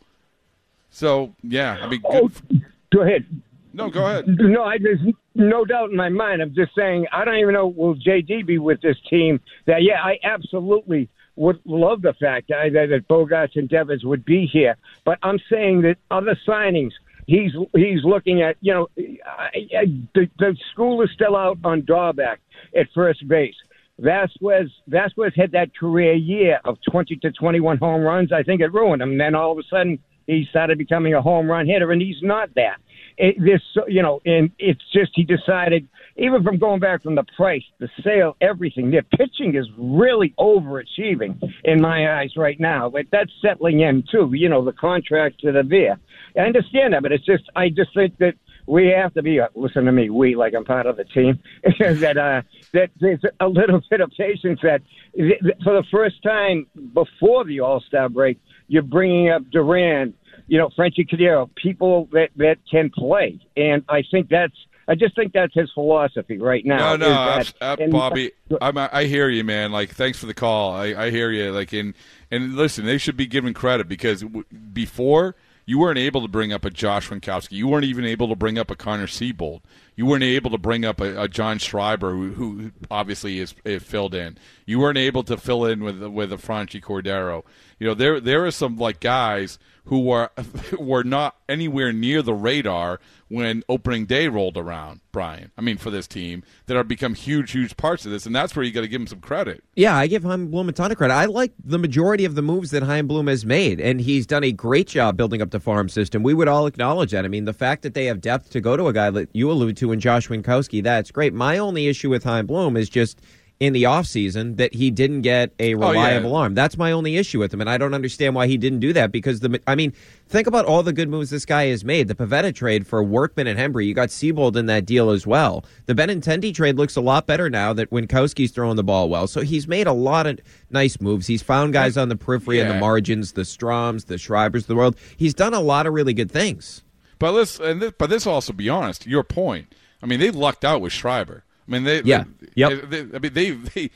So yeah, I mean, good. Oh, go ahead. No, go ahead. No, I there's no doubt in my mind. I'm just saying I don't even know will JD be with this team. That yeah, I absolutely would love the fact that that, that Bogaerts and Devers would be here. But I'm saying that other signings. He's he's looking at you know the, the school is still out on Dalbec at first base. Vazquez Vazquez had that career year of 20 to 21 home runs. I think it ruined him. And then all of a sudden he started becoming a home run hitter, and he's not that. It, this, you know, and it's just he decided, even from going back from the price, the sale, everything. Their pitching is really overachieving in my eyes right now. But that's settling in too. You know, the contracts that are there. I understand that, but it's just I just think that we have to be. Listen to me, we like I'm part of the team. (laughs) that uh, that there's a little bit of patience. That th- th- for the first time before the All Star break, you're bringing up Duran, you know, Franchy Cordero, people that that can play, and I think that's. I just think that's his philosophy right now. No, no, is abs- that- ab- and- Bobby, I'm, I hear you, man. Like, thanks for the call. I, I hear you. Like, in and listen, they should be given credit because w- before you weren't able to bring up a Josh Winckowski, you weren't even able to bring up a Connor Seabold, you weren't able to bring up a, a John Schreiber, who, who obviously is, is filled in. You weren't able to fill in with with a Franchy Cordero. You know, there there are some like guys who were (laughs) were not anywhere near the radar when opening day rolled around, Brian. I mean, for this team that have become huge, huge parts of this, and that's where you got to give them some credit. Yeah, I give Chaim Bloom a ton of credit. I like the majority of the moves that Chaim Bloom has made, and he's done a great job building up the farm system. We would all acknowledge that. I mean, the fact that they have depth to go to a guy that you allude to in Josh Winckowski, that's great. My only issue with Chaim Bloom is just in the offseason that he didn't get a Oh, yeah. reliable arm. That's my only issue with him, and I don't understand why he didn't do that because the I mean, think about all the good moves this guy has made. The Pivetta trade for Workman and Hembree, you got Seabold in that deal as well. The Benintendi trade looks a lot better now that Winckowski's throwing the ball well. So he's made a lot of nice moves. He's found guys on the periphery and the margins, the Strahms, the Schreibers of the world. He's done a lot of really good things. But let's and this, but this also be honest. Your point. I mean, they lucked out with Schreiber. I mean, they Yeah. They, Yep. they- I mean, they they,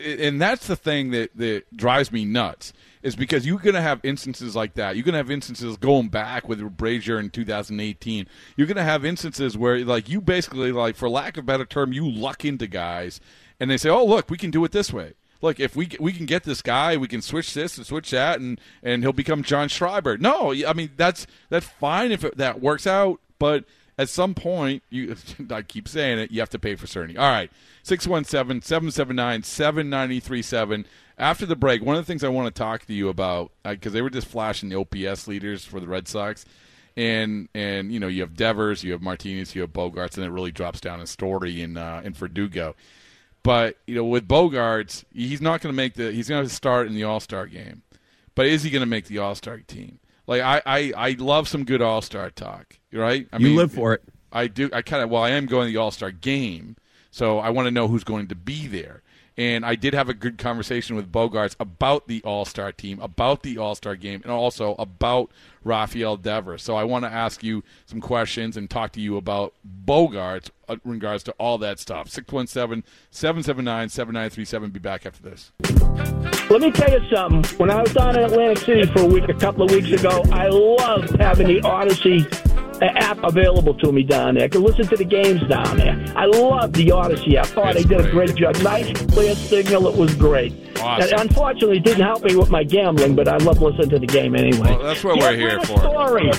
and that's the thing that that drives me nuts is because you're going to have instances like that. You're going to have instances going back with Brasier in 2018. You're going to have instances where like you basically like, for lack of a better term, you luck into guys, and they say, "Oh, look, we can do it this way." Look, if we we can get this guy, we can switch this and switch that, and and he'll become John Schreiber. No, I mean that's that's fine if it, that works out, but at some point, you (laughs) I keep saying it, you have to pay for certainty. All right, 617-779-7937. After the break, one of the things I want to talk to you about because they were just flashing the OPS leaders for the Red Sox. And and you know you have Devers, you have Martinez, you have Bogaerts, and it really drops down in Story in uh, in Verdugo. But you know, with Bogaerts, he's not going to make the. He's going to start in the All Star game, but is he going to make the All Star team? Like I, I, I love some good All Star talk, right? I You live for it. I do. I kind of. Well, I am going to the All Star game, so I want to know who's going to be there. And I did have a good conversation with Bogaerts about the All Star team, about the All Star game, and also about Rafael Devers. So I want to ask you some questions and talk to you about Bogaerts uh, in regards to all that stuff. 617 779 7937. Be back after this. Let me tell you something. When I was down in Atlantic City for a week, a couple of weeks ago, I loved having the Audacy app available to me down there. I could listen to the games down there. I love the Audacy app. Oh, they did a great job. Nice, clear signal. It was great. Awesome. And unfortunately, it didn't help me with my gambling, but I love listening to the game anyway. Well, that's what Yeah, we're here for. Story.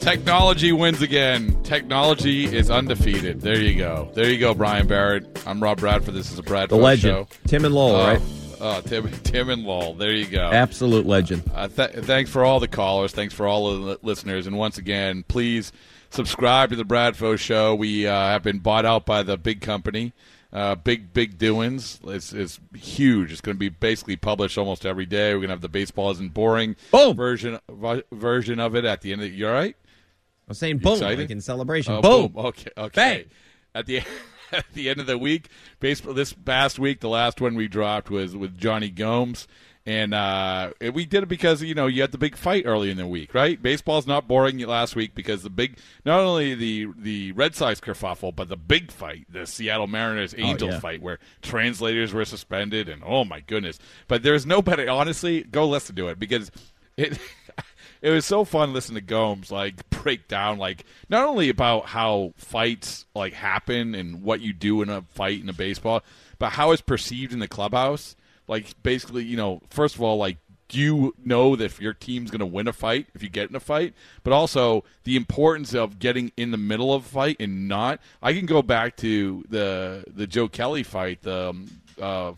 Technology wins again. Technology is undefeated. There you go. There you go, Brian Barrett. I'm Rob Bradford. This is a Bradford The legend. show. Tim and Lowell, Oh, right? Oh, Tim, (laughs) Tim and Lowell. There you go. Absolute legend. Uh, th- thanks for all the callers. Thanks for all of the listeners. And once again, please subscribe to the Bradfo Show. We uh, have been bought out by the big company. Uh, big, big doings. It's, it's huge. It's going to be basically published almost every day. We're going to have the baseball isn't boring boom. version v- version of it at the end of the. You all right? I was saying boom, excited? like in celebration. Oh, boom. Okay. Okay. Bang. At the (laughs) (laughs) at the end of the week, baseball. This past week, the last one we dropped was with Jonny Gomes, and uh, we did it because you know you had the big fight early in the week, right? Baseball's not boring last week because the big, not only the the Red Sox kerfuffle, but the big fight, the Seattle Mariners Angels yeah. fight, where translators were suspended, and oh my goodness! But there's no better. Honestly, go listen to it because it. (laughs) it was so fun listening to Gomes like break down like not only about how fights like happen and what you do in a fight in a baseball, but how it's perceived in the clubhouse. Like basically, you know, first of all, like do you know that your team's going to win a fight if you get in a fight, but also the importance of getting in the middle of a fight and not. I can go back to the the Joe Kelly fight, the um, uh,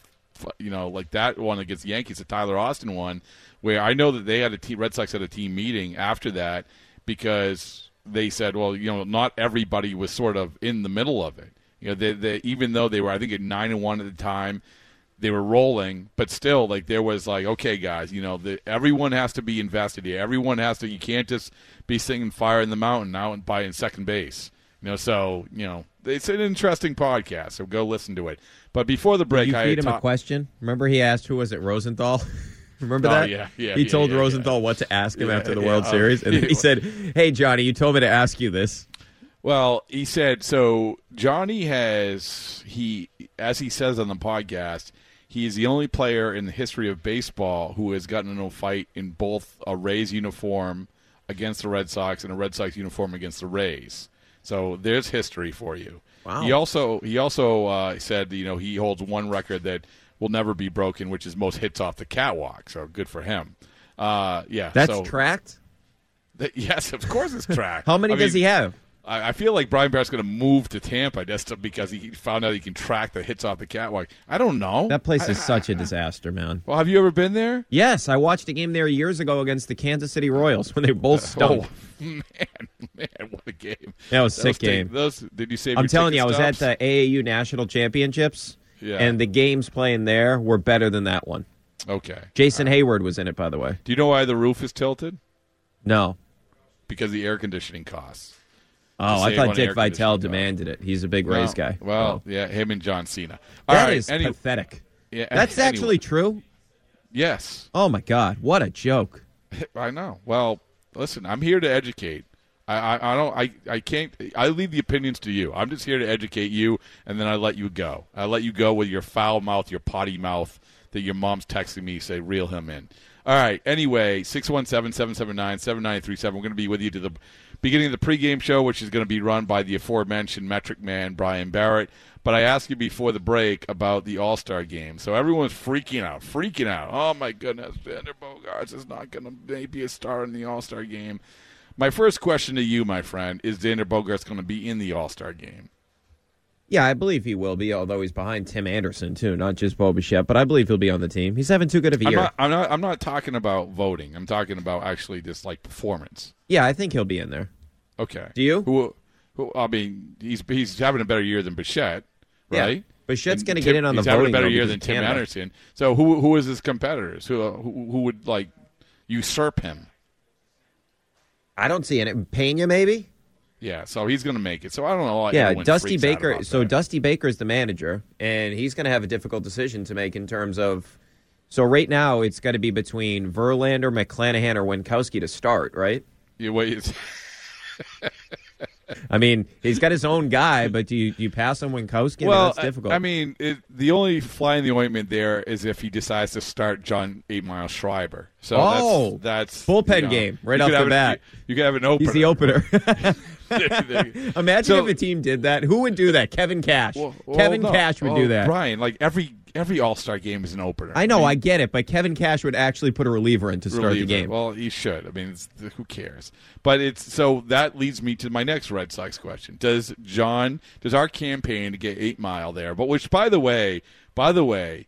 you know, like that one against the Yankees, the Tyler Austin one, where I know that they had a team, Red Sox had a team meeting after that because they said, well, you know, not everybody was sort of in the middle of it. You know, they, they even though they were, I think, at nine and one at the time, they were rolling, but still, like there was like, okay, guys, you know, the, everyone has to be invested here. Everyone has to. You can't just be singing "Fire in the Mountain" now and by in second base. You know, so you know, it's an interesting podcast. So go listen to it. But before the break, you I feed him a question. Remember, he asked who was it, Rosenthal. (laughs) Remember Oh, that? yeah, yeah, He yeah, told yeah, Rosenthal what to ask him Yeah, after the yeah, World oh. Series, and he (laughs) said, "Hey, Johnny, you told me to ask you this." Well, he said so. Johnny has he, as he says on the podcast, he is the only player in the history of baseball who has gotten into a fight in both a Rays uniform against the Red Sox and a Red Sox uniform against the Rays. So there's history for you. Wow. He also he also uh, said you know he holds one record that will never be broken, which is most hits off the catwalk. So good for him. Uh, yeah, That's so, tracked. Th- yes, of course it's tracked. (laughs) How many I does mean, he have? I, I feel like Brian Barrett's going to move to Tampa just because he found out he can track the hits off the catwalk. I don't know. That place is I- such a disaster, man. Well, have you ever been there? Yes, I watched a game there years ago against the Kansas City Royals (laughs) when they both stunk. (laughs) Oh man, man, what a game! That was a sick game. Those did you save? I'm telling you, I was at the AAU National Championships, Yeah. and the games playing there were better than that one. Okay. Jason Heyward was in it, by the way. Do you know why the roof is tilted? No. Because the air conditioning costs. Oh, I thought Dick Vitale demanded it. He's a big Well, Rays guy. Well, Oh. yeah, him and John Cena. All that right, is any- pathetic. Yeah, That's anyway. actually true. Yes. Oh my God, what a joke! (laughs) I know. Well, listen, I'm here to educate. I, I, don't. I, I can't. I leave the opinions to you. I'm just here to educate you, and then I let you go. I let you go with your foul mouth, your potty mouth that your mom's texting me. Say, reel him in. All right. Anyway, 617-779-7937. We're going to be with you to the beginning of the pregame show, which is going to be run by the aforementioned metric man Brian Barrett. But I asked you before the break about the All Star game, so everyone's freaking out, freaking out. Oh my goodness, Xander Bogaerts is not going to maybe a star in the All Star game. My first question to you, my friend, is Xander Bogaerts going to be in the All Star game? Yeah, I believe he will be, although he's behind Tim Anderson too, not just Bo Bichette, but I believe he'll be on the team. He's having too good of a I'm year. not, I'm not. I'm not talking about voting. I'm talking about actually just like performance. Yeah, I think he'll be in there. Okay. Do you? Who? Who? I mean, he's he's having a better year than Bichette. Yeah. right? Bichette's gonna get in on the he's having voting, a better year than Tim. Anderson. So who who is his competitors? Who who, who would like usurp him? I don't see it. Pena, maybe. Yeah, so he's going to make it. So I don't know. why yeah, Dusty Baker. So Dusty Baker is the manager, and he's going to have a difficult decision to make in terms of. So right now, it's got to be between Verlander, McClanahan, or Winckowski to start, right? You wait. (laughs) (laughs) I mean, he's got his own guy, but do you, do you pass on Winckowski? Well, that's difficult. I, I mean, it, the only fly in the ointment there is if he decides to start John Eight Mile Schreiber. So Oh, that's, that's bullpen you know, game right off the an- bat. you could have an opener. He's the opener. (laughs) (laughs) Imagine So- if a team did that. Who would do that? Kevin Cash. Well, Kevin no. Cash would Oh, do that. Brian, like every every All Star game is an opener. I know, mean, I get it, but Kevin Cash would actually put a reliever in to start the game. Well, he should. I mean, it's, who cares? But it's so that leads me to my next Red Sox question: Does John, does our campaign to get Eight Mile there? But which, by the way, by the way,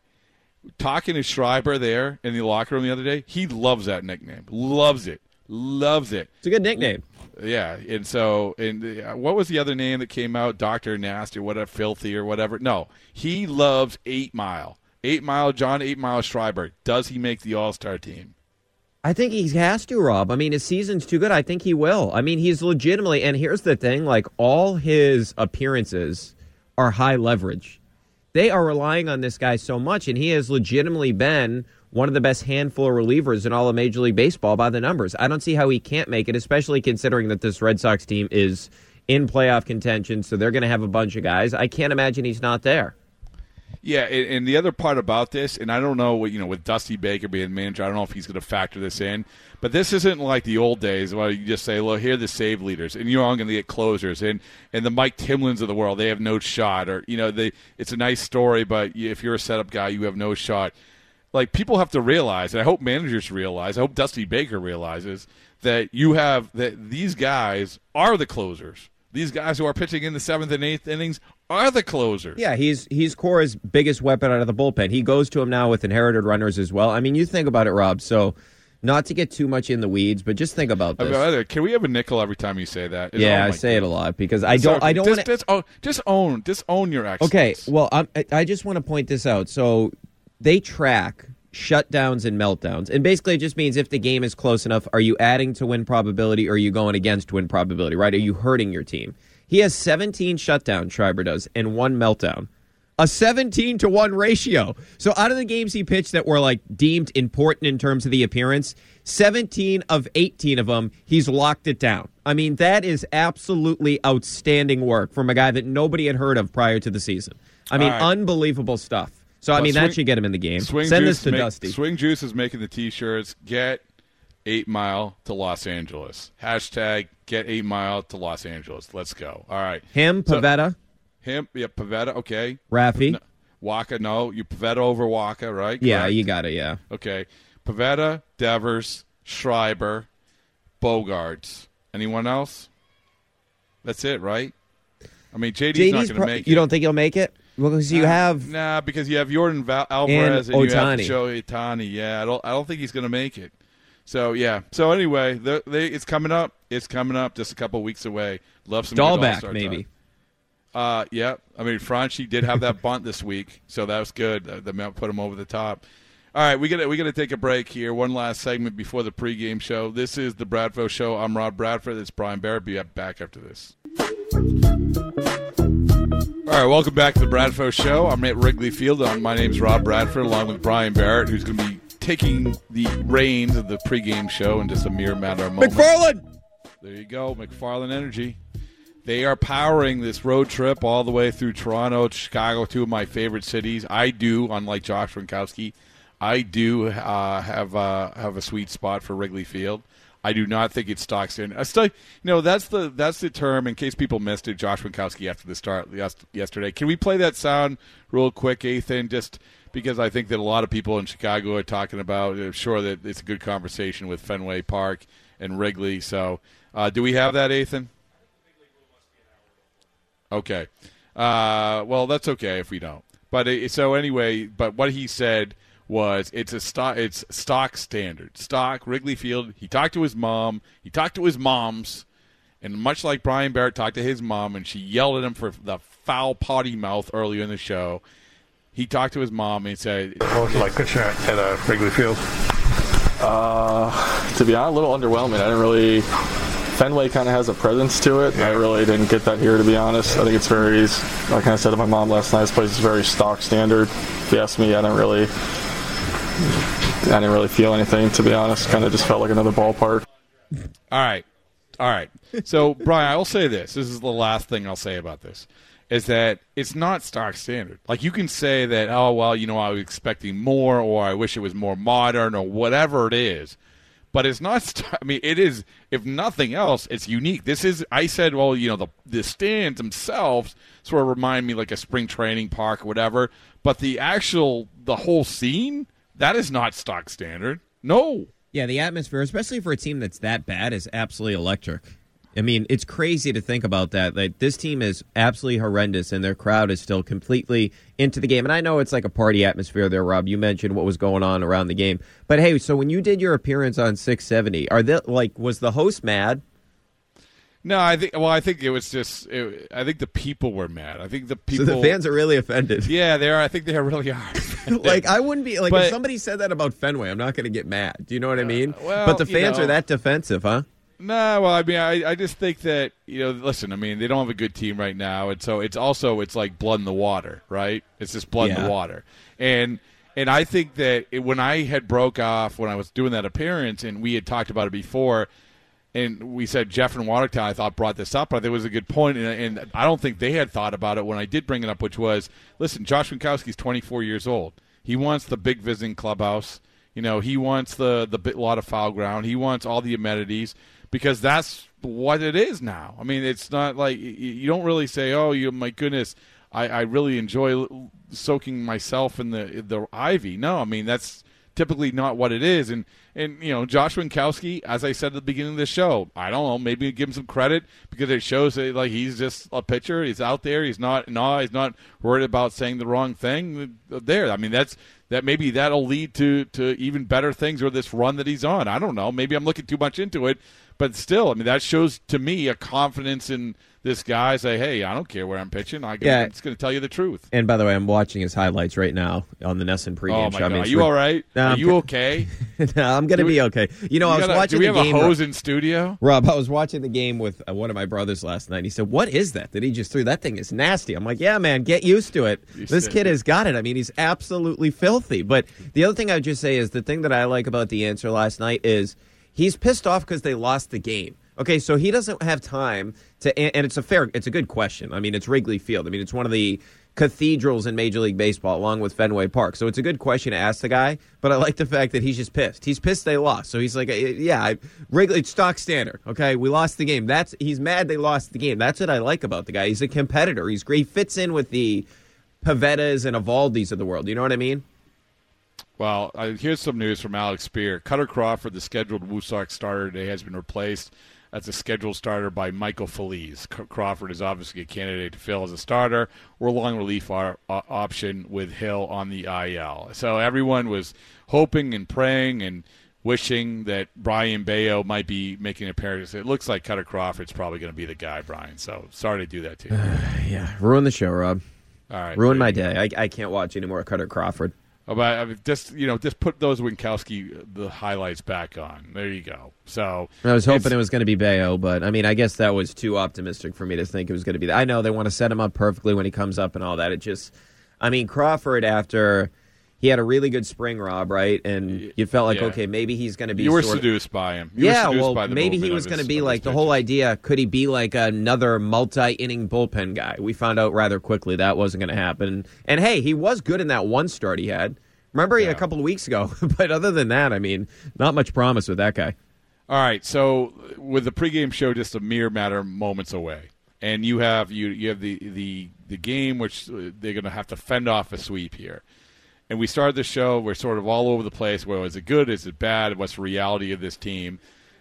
talking to Schreiber there in the locker room the other day, he loves that nickname. Loves it. Loves it. It's a good nickname. Yeah, and so and uh, what was the other name that came out? Doctor Nasty or whatever, filthy or whatever. No, he loves Eight Mile. Eight Mile, John Eight Mile Schreiber. Does he make the All Star team? I think he has to, Rob. I mean, his season's too good. I think he will. I mean, he's legitimately, and here's the thing like, all his appearances are high leverage. They are relying on this guy so much, and he has legitimately been one of the best handful of relievers in all of Major League Baseball by the numbers. I don't see how he can't make it, especially considering that this Red Sox team is in playoff contention, so they're going to have a bunch of guys. I can't imagine he's not there. Yeah, and, the other part about this, and I don't know what you know with Dusty Baker being manager, I don't know if he's going to factor this in. But this isn't like the old days where you just say, "Look, here are the save leaders," and you're all going to get closers, and and the Mike Timlins of the world, they have no shot, or you know, they it's a nice story, but if you're a setup guy, you have no shot. Like people have to realize, and I hope managers realize, I hope Dusty Baker realizes that you have that these guys are the closers. These guys who are pitching in the seventh and eighth innings are the closers. Yeah, he's he's Cora's biggest weapon out of the bullpen. He goes to him now with inherited runners as well. I mean, you think about it, Rob. So, not to get too much in the weeds, but just think about I this. mean, by the way, Can we have a nickel every time you say that? It's- yeah, oh I say it a lot because I don't. I don't just, want to. just, own, just own, just own your excellence. Okay, well, I'm, I- I just want to point this out. So they track shutdowns and meltdowns, and basically it just means if the game is close enough, are you adding to win probability or are you going against win probability? Right? Are you hurting your team? He has 17 shutdowns, Schreiber does, and one meltdown. A 17 to 1 ratio. So out of the games he pitched that were like deemed important in terms of the appearance, 17 of 18 of them, he's locked it down. I mean, that is absolutely outstanding work from a guy that nobody had heard of prior to the season. I mean, right. unbelievable stuff. So, I mean, Swing- that should get him in the game. Swing Send Juice this to make- Dusty. Swing Juice is making the T-shirts. Get Eight Mile to Los Angeles. Hashtag Get Eight Mile to Los Angeles. Let's go. All right. Him, So- Pivetta, him. Yeah, Pivetta. Okay. Rafi. No, Wacha. No, you Pivetta over Wacha, right? Yeah, Correct? you got it, yeah. Okay. Pivetta, Devers, Schreiber, Bogaerts. Anyone else? That's it, right? I mean, JD's, not going to pro- make it. you don't think he'll make it? Well, because you have Nah, because you have Jordan Val- Alvarez and, And you have. Shohei Ohtani. Yeah, I don't. I don't think he's going to make it. So yeah. So anyway, the, they, it's coming up. It's coming up. Just a couple weeks away. Love some Dalbec, maybe. time. Uh, yeah. I mean, Franchy did have that bunt this week, so that was good. Uh, The Mount put him over the top. All right, we got we got to take a break here. One last segment before the pregame show. This is the Bradford Show. I'm Rob Bradford. It's Brian Barrett. Be back after this. All right, welcome back to the Bradford Show. I'm at Wrigley Field. Um, My name's Rob Bradford, along with Brian Barrett, who's going to be taking the reins of the pregame show in just a mere matter of moments. McFarland. There you go, McFarland Energy. They are powering this road trip all the way through Toronto, Chicago, two of my favorite cities. I do, unlike Josh Frankowski, I do uh, have uh, have a sweet spot for Wrigley Field. I do not think it stocks in. I still, you know, that's the that's the term. In case people missed it, Josh Winckowski after the start yesterday. Can we play that sound real quick, Ethan? Just because I think that a lot of people in Chicago are talking about. I'm sure that it's a good conversation with Fenway Park and Wrigley. So, uh, do we have that, Ethan? Okay. Uh, well, that's okay if we don't. But it, so anyway, but what he said was it's a stock it's stock standard stock Wrigley Field. He talked to his mom. He talked to his moms, And much like Brian Barrett talked to his mom and she yelled at him for the foul potty mouth earlier in the show, he talked to his mom and said, What was it like pitching at, at uh, Wrigley Field? Uh, to be honest, a little underwhelming. I didn't really. Fenway kind of has a presence to it. I really didn't get that here, to be honest. I think it's very, like I said to my mom last night, this place is very stock standard. If you ask me, I didn't really, I didn't really feel anything, to be honest. Kind of just felt like another ballpark. All right. All right. So, Brian, I will say this. This is the last thing I'll say about this. Is that it's not stock standard. Like you can say that, oh well, you know, I was expecting more, or I wish it was more modern, or whatever it is. But it's not. st- I mean, it is. If nothing else, it's unique. This is. I said, well, you know, the the stands themselves sort of remind me like a spring training park or whatever. But the actual, the whole scene, that is not stock standard. No. Yeah, the atmosphere, especially for a team that's that bad, is absolutely electric. I mean, it's crazy to think about that. Like this team is absolutely horrendous, and their crowd is still completely into the game. And I know it's like a party atmosphere there, Rob. You mentioned what was going on around the game, but hey, so when you did your appearance on 670, are they like was the host mad? No, I think. Well, I think it was just. It, I think the people were mad. I think the people. So the fans are really offended. (laughs) Yeah, they are. I think they really are. (laughs) like I wouldn't be like But- if somebody said that about Fenway, I'm not going to get mad. Do you know what I uh, mean? well, but the you fans know- are that defensive, huh? No, well, I mean, I, I just think that you know, listen, I mean, they don't have a good team right now, and so it's also it's like blood in the water, right? It's just blood in the water, and and I think that it, when I had broke off when I was doing that appearance, and we had talked about it before, and we said Jeff and Watertown, I thought brought this up, but it was a good point, and, and I don't think they had thought about it when I did bring it up, which was, listen, Josh Winckowski's 24 years old. He wants the big visiting clubhouse. You know, he wants the the bit, lot of foul ground. He wants all the amenities because that's what it is now. I mean, it's not like you don't really say, "Oh, you my goodness, I, I really enjoy soaking myself in the the ivy." No, I mean that's typically not what it is. And and you know, Josh Winckowski, as I said at the beginning of the show, I don't know, maybe give him some credit because it shows that like he's just a pitcher. He's out there. He's not no, he's not worried about saying the wrong thing. There, I mean, that's that maybe that'll lead to to even better things or this run that he's on. I don't know. Maybe I'm looking too much into it, but still, I mean, that shows to me a confidence in this guy. Say, hey, I don't care where I'm pitching. I, Yeah. I'm just going to tell you the truth. And by the way, I'm watching his highlights right now on the NESN pregame Oh my show. I god, mean, are you all right? No, Are I'm you okay? (laughs) no, I'm going to be okay. You know, You I was gotta- watching do we the have game. a hose in studio? Rob, I was watching the game with uh, one of my brothers last night. He said, "What is that that he just threw? That thing is nasty." I'm like, "Yeah, man, get used to it. this said- kid has got it. I mean, he's absolutely filthy." But the other thing I would just say is the thing that I like about the answer last night is he's pissed off because they lost the game. Okay, so he doesn't have time to, and it's a fair, it's a good question. I mean, it's Wrigley Field. I mean, it's one of the cathedrals in Major League Baseball, along with Fenway Park. So it's a good question to ask the guy. But I like the fact that he's just pissed. He's pissed they lost. So he's like, "Eh, yeah, I, Wrigley, it's stock standard. Okay, we lost the game. That's he's mad they lost the game. That's what I like about the guy. He's a competitor. He's great. He fits in with the Pivettas and Eovaldis of the world. You know what I mean? Well, uh, here's some news from Alex Speier. Kutter Crawford, the scheduled Woo starter today, has been replaced as a scheduled starter by Michael Feliz. Crawford is obviously a candidate to fill as a starter or long relief ar- uh, option with Hill on the IL. So everyone was hoping and praying and wishing that Brayan Bello might be making an appearance. It looks like Kutter Crawford's probably going to be the guy, Brian. So sorry to do that to you. (sighs) yeah, ruin the show, Rob. All right, ruin my day. I, I can't watch any more Kutter Crawford. But I mean, just you know, just put those Winckowski uh, the highlights back on. There you go. So I was hoping it was going to be Bello, but I mean, I guess that was too optimistic for me to think it was going to be. That. I know they want to set him up perfectly when he comes up and all that. It just, I mean, Crawford after he had a really good spring, Rob, right? And you felt like, Yeah. okay, maybe he's going to be. You were sort of- seduced by him. You yeah, seduced well, by the maybe he was going to be like the whole idea. Could he be like another multi-inning bullpen guy? We found out rather quickly that wasn't going to happen. And hey, he was good in that one start he had. Remember a couple of weeks ago, (laughs) but other than that, I mean, not much promise with that guy. All right, so with the pregame show just a mere matter of moments away, and you have you you have the the the game which uh, they're going to have to fend off a sweep here. And we started the show. We're sort of all over the place. Well, is it good? Is it bad? What's the reality of this team?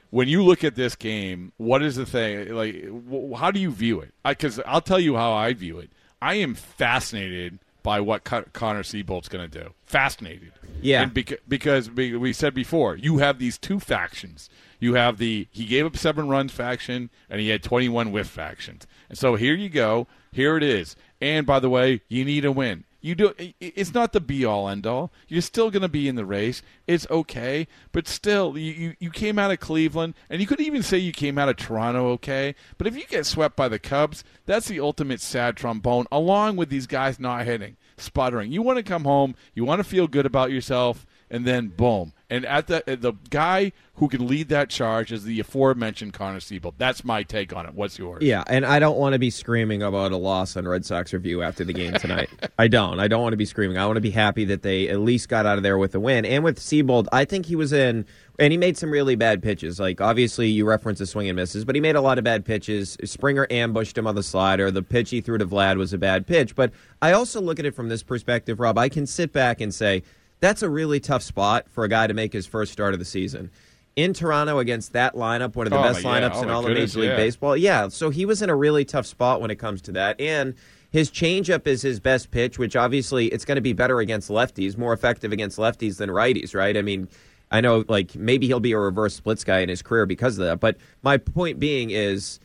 When you look at this game, what is the thing? Like, how do you view it? Because I'll tell you how I view it. I am fascinated by what Con- Connor Seabold's going to do. Fascinated. Yeah. And beca- because we, we said before, you have these two factions. You have the he gave up seven runs faction, and he had 21 whiff factions. And so here you go. Here it is. And by the way, you need a win. You do. It's not the be all end all. You're still going to be in the race. It's okay, but still, you, you you came out of Cleveland, and you could even say you came out of Toronto okay. But if you get swept by the Cubs, that's the ultimate sad trombone. Along with these guys not hitting, sputtering. You want to come home. You want to feel good about yourself, and then boom. And at the uh, the guy who can lead that charge is the aforementioned Connor Seabold. That's my take on it. What's yours? Yeah, and I don't want to be screaming about a loss on Red Sox Review after the game tonight. (laughs) I don't. I don't want to be screaming. I want to be happy that they at least got out of there with a win. And with Seabold, I think he was in, and he made some really bad pitches. Like, obviously, you reference the swing and misses, but he made a lot of bad pitches. Springer ambushed him on the slider. The pitch he threw to Vlad was a bad pitch. But I also look at it from this perspective, Rob. I can sit back and say, that's a really tough spot for a guy to make his first start of the season. In Toronto against that lineup, one of the Oh, best yeah. Oh, lineups Oh, in all of Major League yeah. Baseball. Yeah, so he was in a really tough spot when it comes to that. And his changeup is his best pitch, which obviously it's going to be better against lefties, more effective against lefties than righties, right? I mean, I know like maybe he'll be a reverse splits guy in his career because of that. But my point being is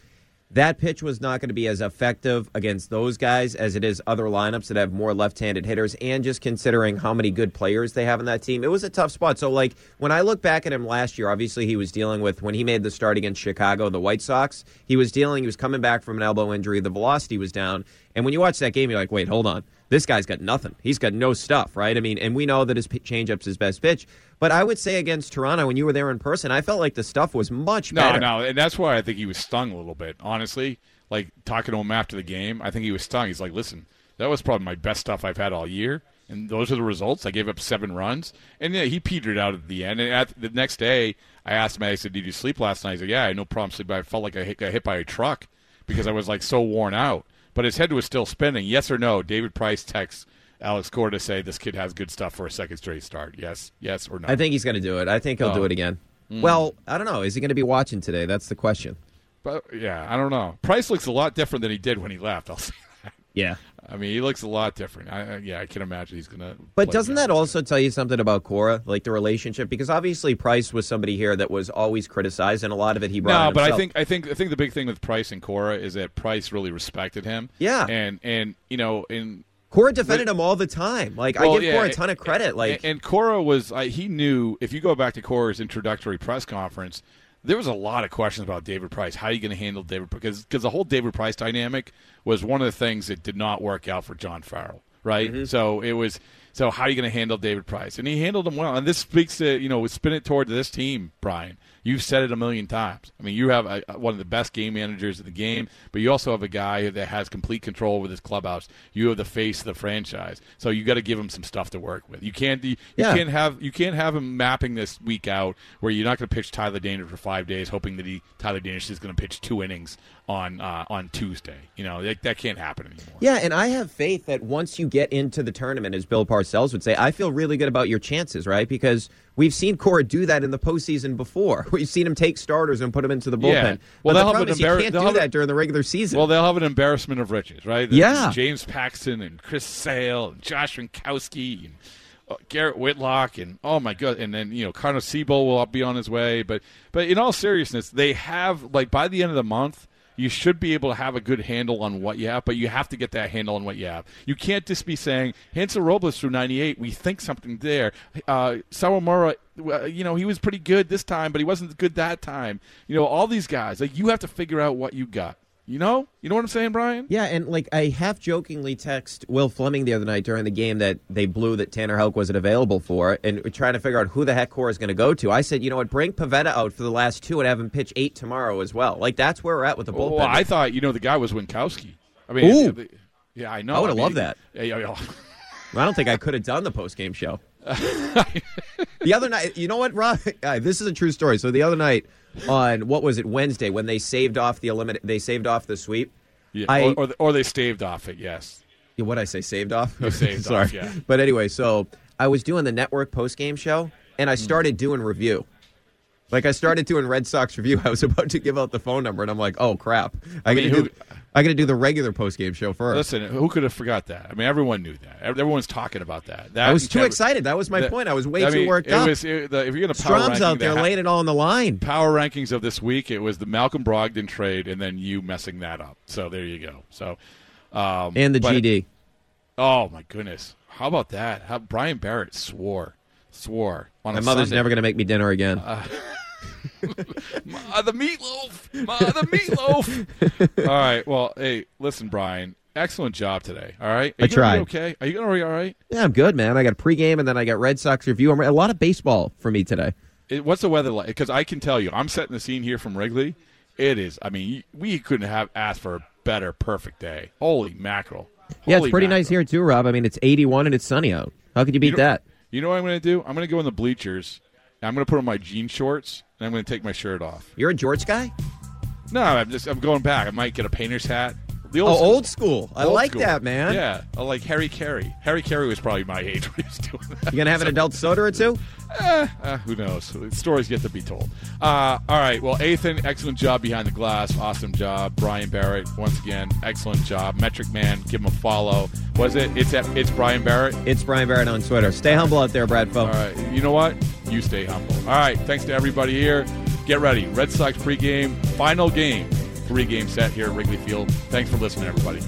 that pitch was not going to be as effective against those guys as it is other lineups that have more left-handed hitters and just considering how many good players they have in that team it was a tough spot. So like when i look back at him last year obviously he was dealing with when he made the start against chicago the white sox he was dealing he was coming back from an elbow injury the velocity was down and when you watch that game you're like wait hold on this guy's got nothing he's got no stuff right i mean and we know that his p- changeup's his best pitch but i would say against toronto when you were there in person i felt like the stuff was much better. No, no, and that's why I think he was stung a little bit. Honestly, like talking to him after the game, I think he was stung. He's like, "Listen, that was probably my best stuff I've had all year, and those are the results. I gave up seven runs, and yeah, he petered out at the end. And at the next day, I asked him, I said, "Did you sleep last night?" He's like, "Yeah, I had no problem sleeping. I felt like I hit, got hit by a truck because I was like so worn out, but his head was still spinning. Yes or no? David Price texts." Alex Cora to say this kid has good stuff for a second straight start. Yes, yes or no? I think he's going to do it. I think he'll Oh. do it again. Mm. Well, I don't know. Is he going to be watching today? That's the question. But yeah, I don't know. Price looks a lot different than he did when he left. I'll (laughs) say. Yeah. I mean, he looks a lot different. I, I, yeah, I can imagine he's gonna. But doesn't that also tell you something about Cora, like the relationship? Because obviously Price was somebody here that was always criticized, and a lot of it he brought. No, but I think I think I think the big thing with Price and Cora is that Price really respected him. Yeah. and and you know, in Cora defended him all the time. Like I give yeah, Cora a ton of credit. Like and, and Cora was uh, he knew if you go back to Cora's introductory press conference, there was a lot of questions about David Price. How are you going to handle David? Because because the whole David Price dynamic was one of the things that did not work out for John Farrell, right? Mm-hmm. So it was. So how are you going to handle David Price? And he handled him well. And this speaks to you know spin it toward this team, Brian. You've said it a million times. I mean, you have a, one of the best game managers in the game, but you also have a guy that has complete control with his clubhouse. You have the face of the franchise, so you got to give him some stuff to work with. You can't you Yeah. can't have you can't have him mapping this week out where you're not going to pitch Tyler Danish for five days, hoping that he Tyler Danish is going to pitch two innings on uh, on Tuesday. You know that, that can't happen anymore. Yeah, and I have faith that once you get into the tournament, as Bill Parcells would say, I feel really good about your chances, right? Because we've seen Cora do that in the postseason before. (laughs) We've seen him take starters and put them into the bullpen. Yeah. Well, but the have problem an is you can't do that a- during the regular season. Well, they'll have an embarrassment of riches, right? Yeah. James Paxton and Chris Sale and Josh Winckowski and uh, Garrett Whitlock and oh my god, and then you know Connor Seabold will be on his way. But but in all seriousness, they have like by the end of the month. You should be able to have a good handle on what you have, but you have to get that handle on what you have. You can't just be saying Hansel Robles through '98. We think something there. Uh, Sawamura, uh, you know, he was pretty good this time, but he wasn't good that time. You know, all these guys. Like you have to figure out what you got. You know, you know what I'm saying, Brian? Yeah, and like I half jokingly text Will Flemming the other night during the game that they blew that Tanner Houck wasn't available for, and trying to figure out who the heck Cora is going to go to. I said, you know what, bring Pivetta out for the last two and have him pitch eight tomorrow as well. Like that's where we're at with the bullpen. Well, I thought you know the guy was Winckowski. I mean, Ooh. yeah, I know. I would've mean, loved that. Yeah, yeah, yeah. (laughs) I don't think I could have done the post game show. (laughs) the other night, you know what, Rob? (laughs) This is a true story. So the other night on what was it Wednesday when they saved off the eliminate, they saved off the sweep. Yeah, I, or, or, or they staved off it. Yes. what I say, saved off. Saved (laughs) Sorry, off, yeah. But anyway, so I was doing the network post game show, and Hmm. I started doing review. Like I started doing Red Sox review. (laughs) I was about to give out the phone number, and I'm like, oh crap! I, I mean, who-. I got to do the regular post game show first. Listen, who could have forgot that? I mean, everyone knew that. Everyone's talking about that. that I was too Kevin- excited. That was my that- point. I was way I too mean, worked it up. Was, it- the, if you're going to power Strahm's out there laying it all on the line. power rankings of this week, it was the Malcolm Brogdon trade, and then you messing that up. So there you go. So um, And the GD. Oh my goodness! How about that? How Brian Barrett swore, swore on My a mother's Sunday. never going to make me dinner again. Uh, (laughs) Ma, the meatloaf, Ma, the meatloaf. all right. Well, hey, listen, Brian. Excellent job today. All right. Are I you gonna be tried. okay. Are you going to be all right? yeah, I'm good, man. I got a pregame and then I got Red Sox review. I'm, a lot of baseball for me today. It, what's the weather like? Because I can tell you, I'm setting the scene here from Wrigley. It is. I mean, we couldn't have asked for a better, perfect day. Holy mackerel! Yeah, Holy it's pretty mackerel. nice here too, Rob. I mean, it's 81 and it's sunny out. How could you beat You know- that? You know what I'm going to do? I'm going to go in the bleachers. And I'm going to put on my jean shorts, and I'm going to take my shirt off. You're a George guy? No, I'm just I'm going back. I might get a painter's hat. The Oh, old school. I Old like school. that, man. Yeah, I like Harry Caray. Harry Caray was probably my age (laughs) when he was doing that. You gonna have an adult soda or two? Eh, uh, who knows? Stories yet to be told. Uh, all right. Well, Ethan, excellent job behind the glass. Awesome job. Brian Barrett, once again, excellent job. Metric Man, give him a follow. Was it? It's at, it's Brian Barrett. It's Brian Barrett on Twitter. Stay humble out there, Bradfo. All right. You know what? You stay humble. All right. Thanks to everybody here. Get ready. Red Sox pregame, final game, three game set here at Wrigley Field. Thanks for listening, everybody.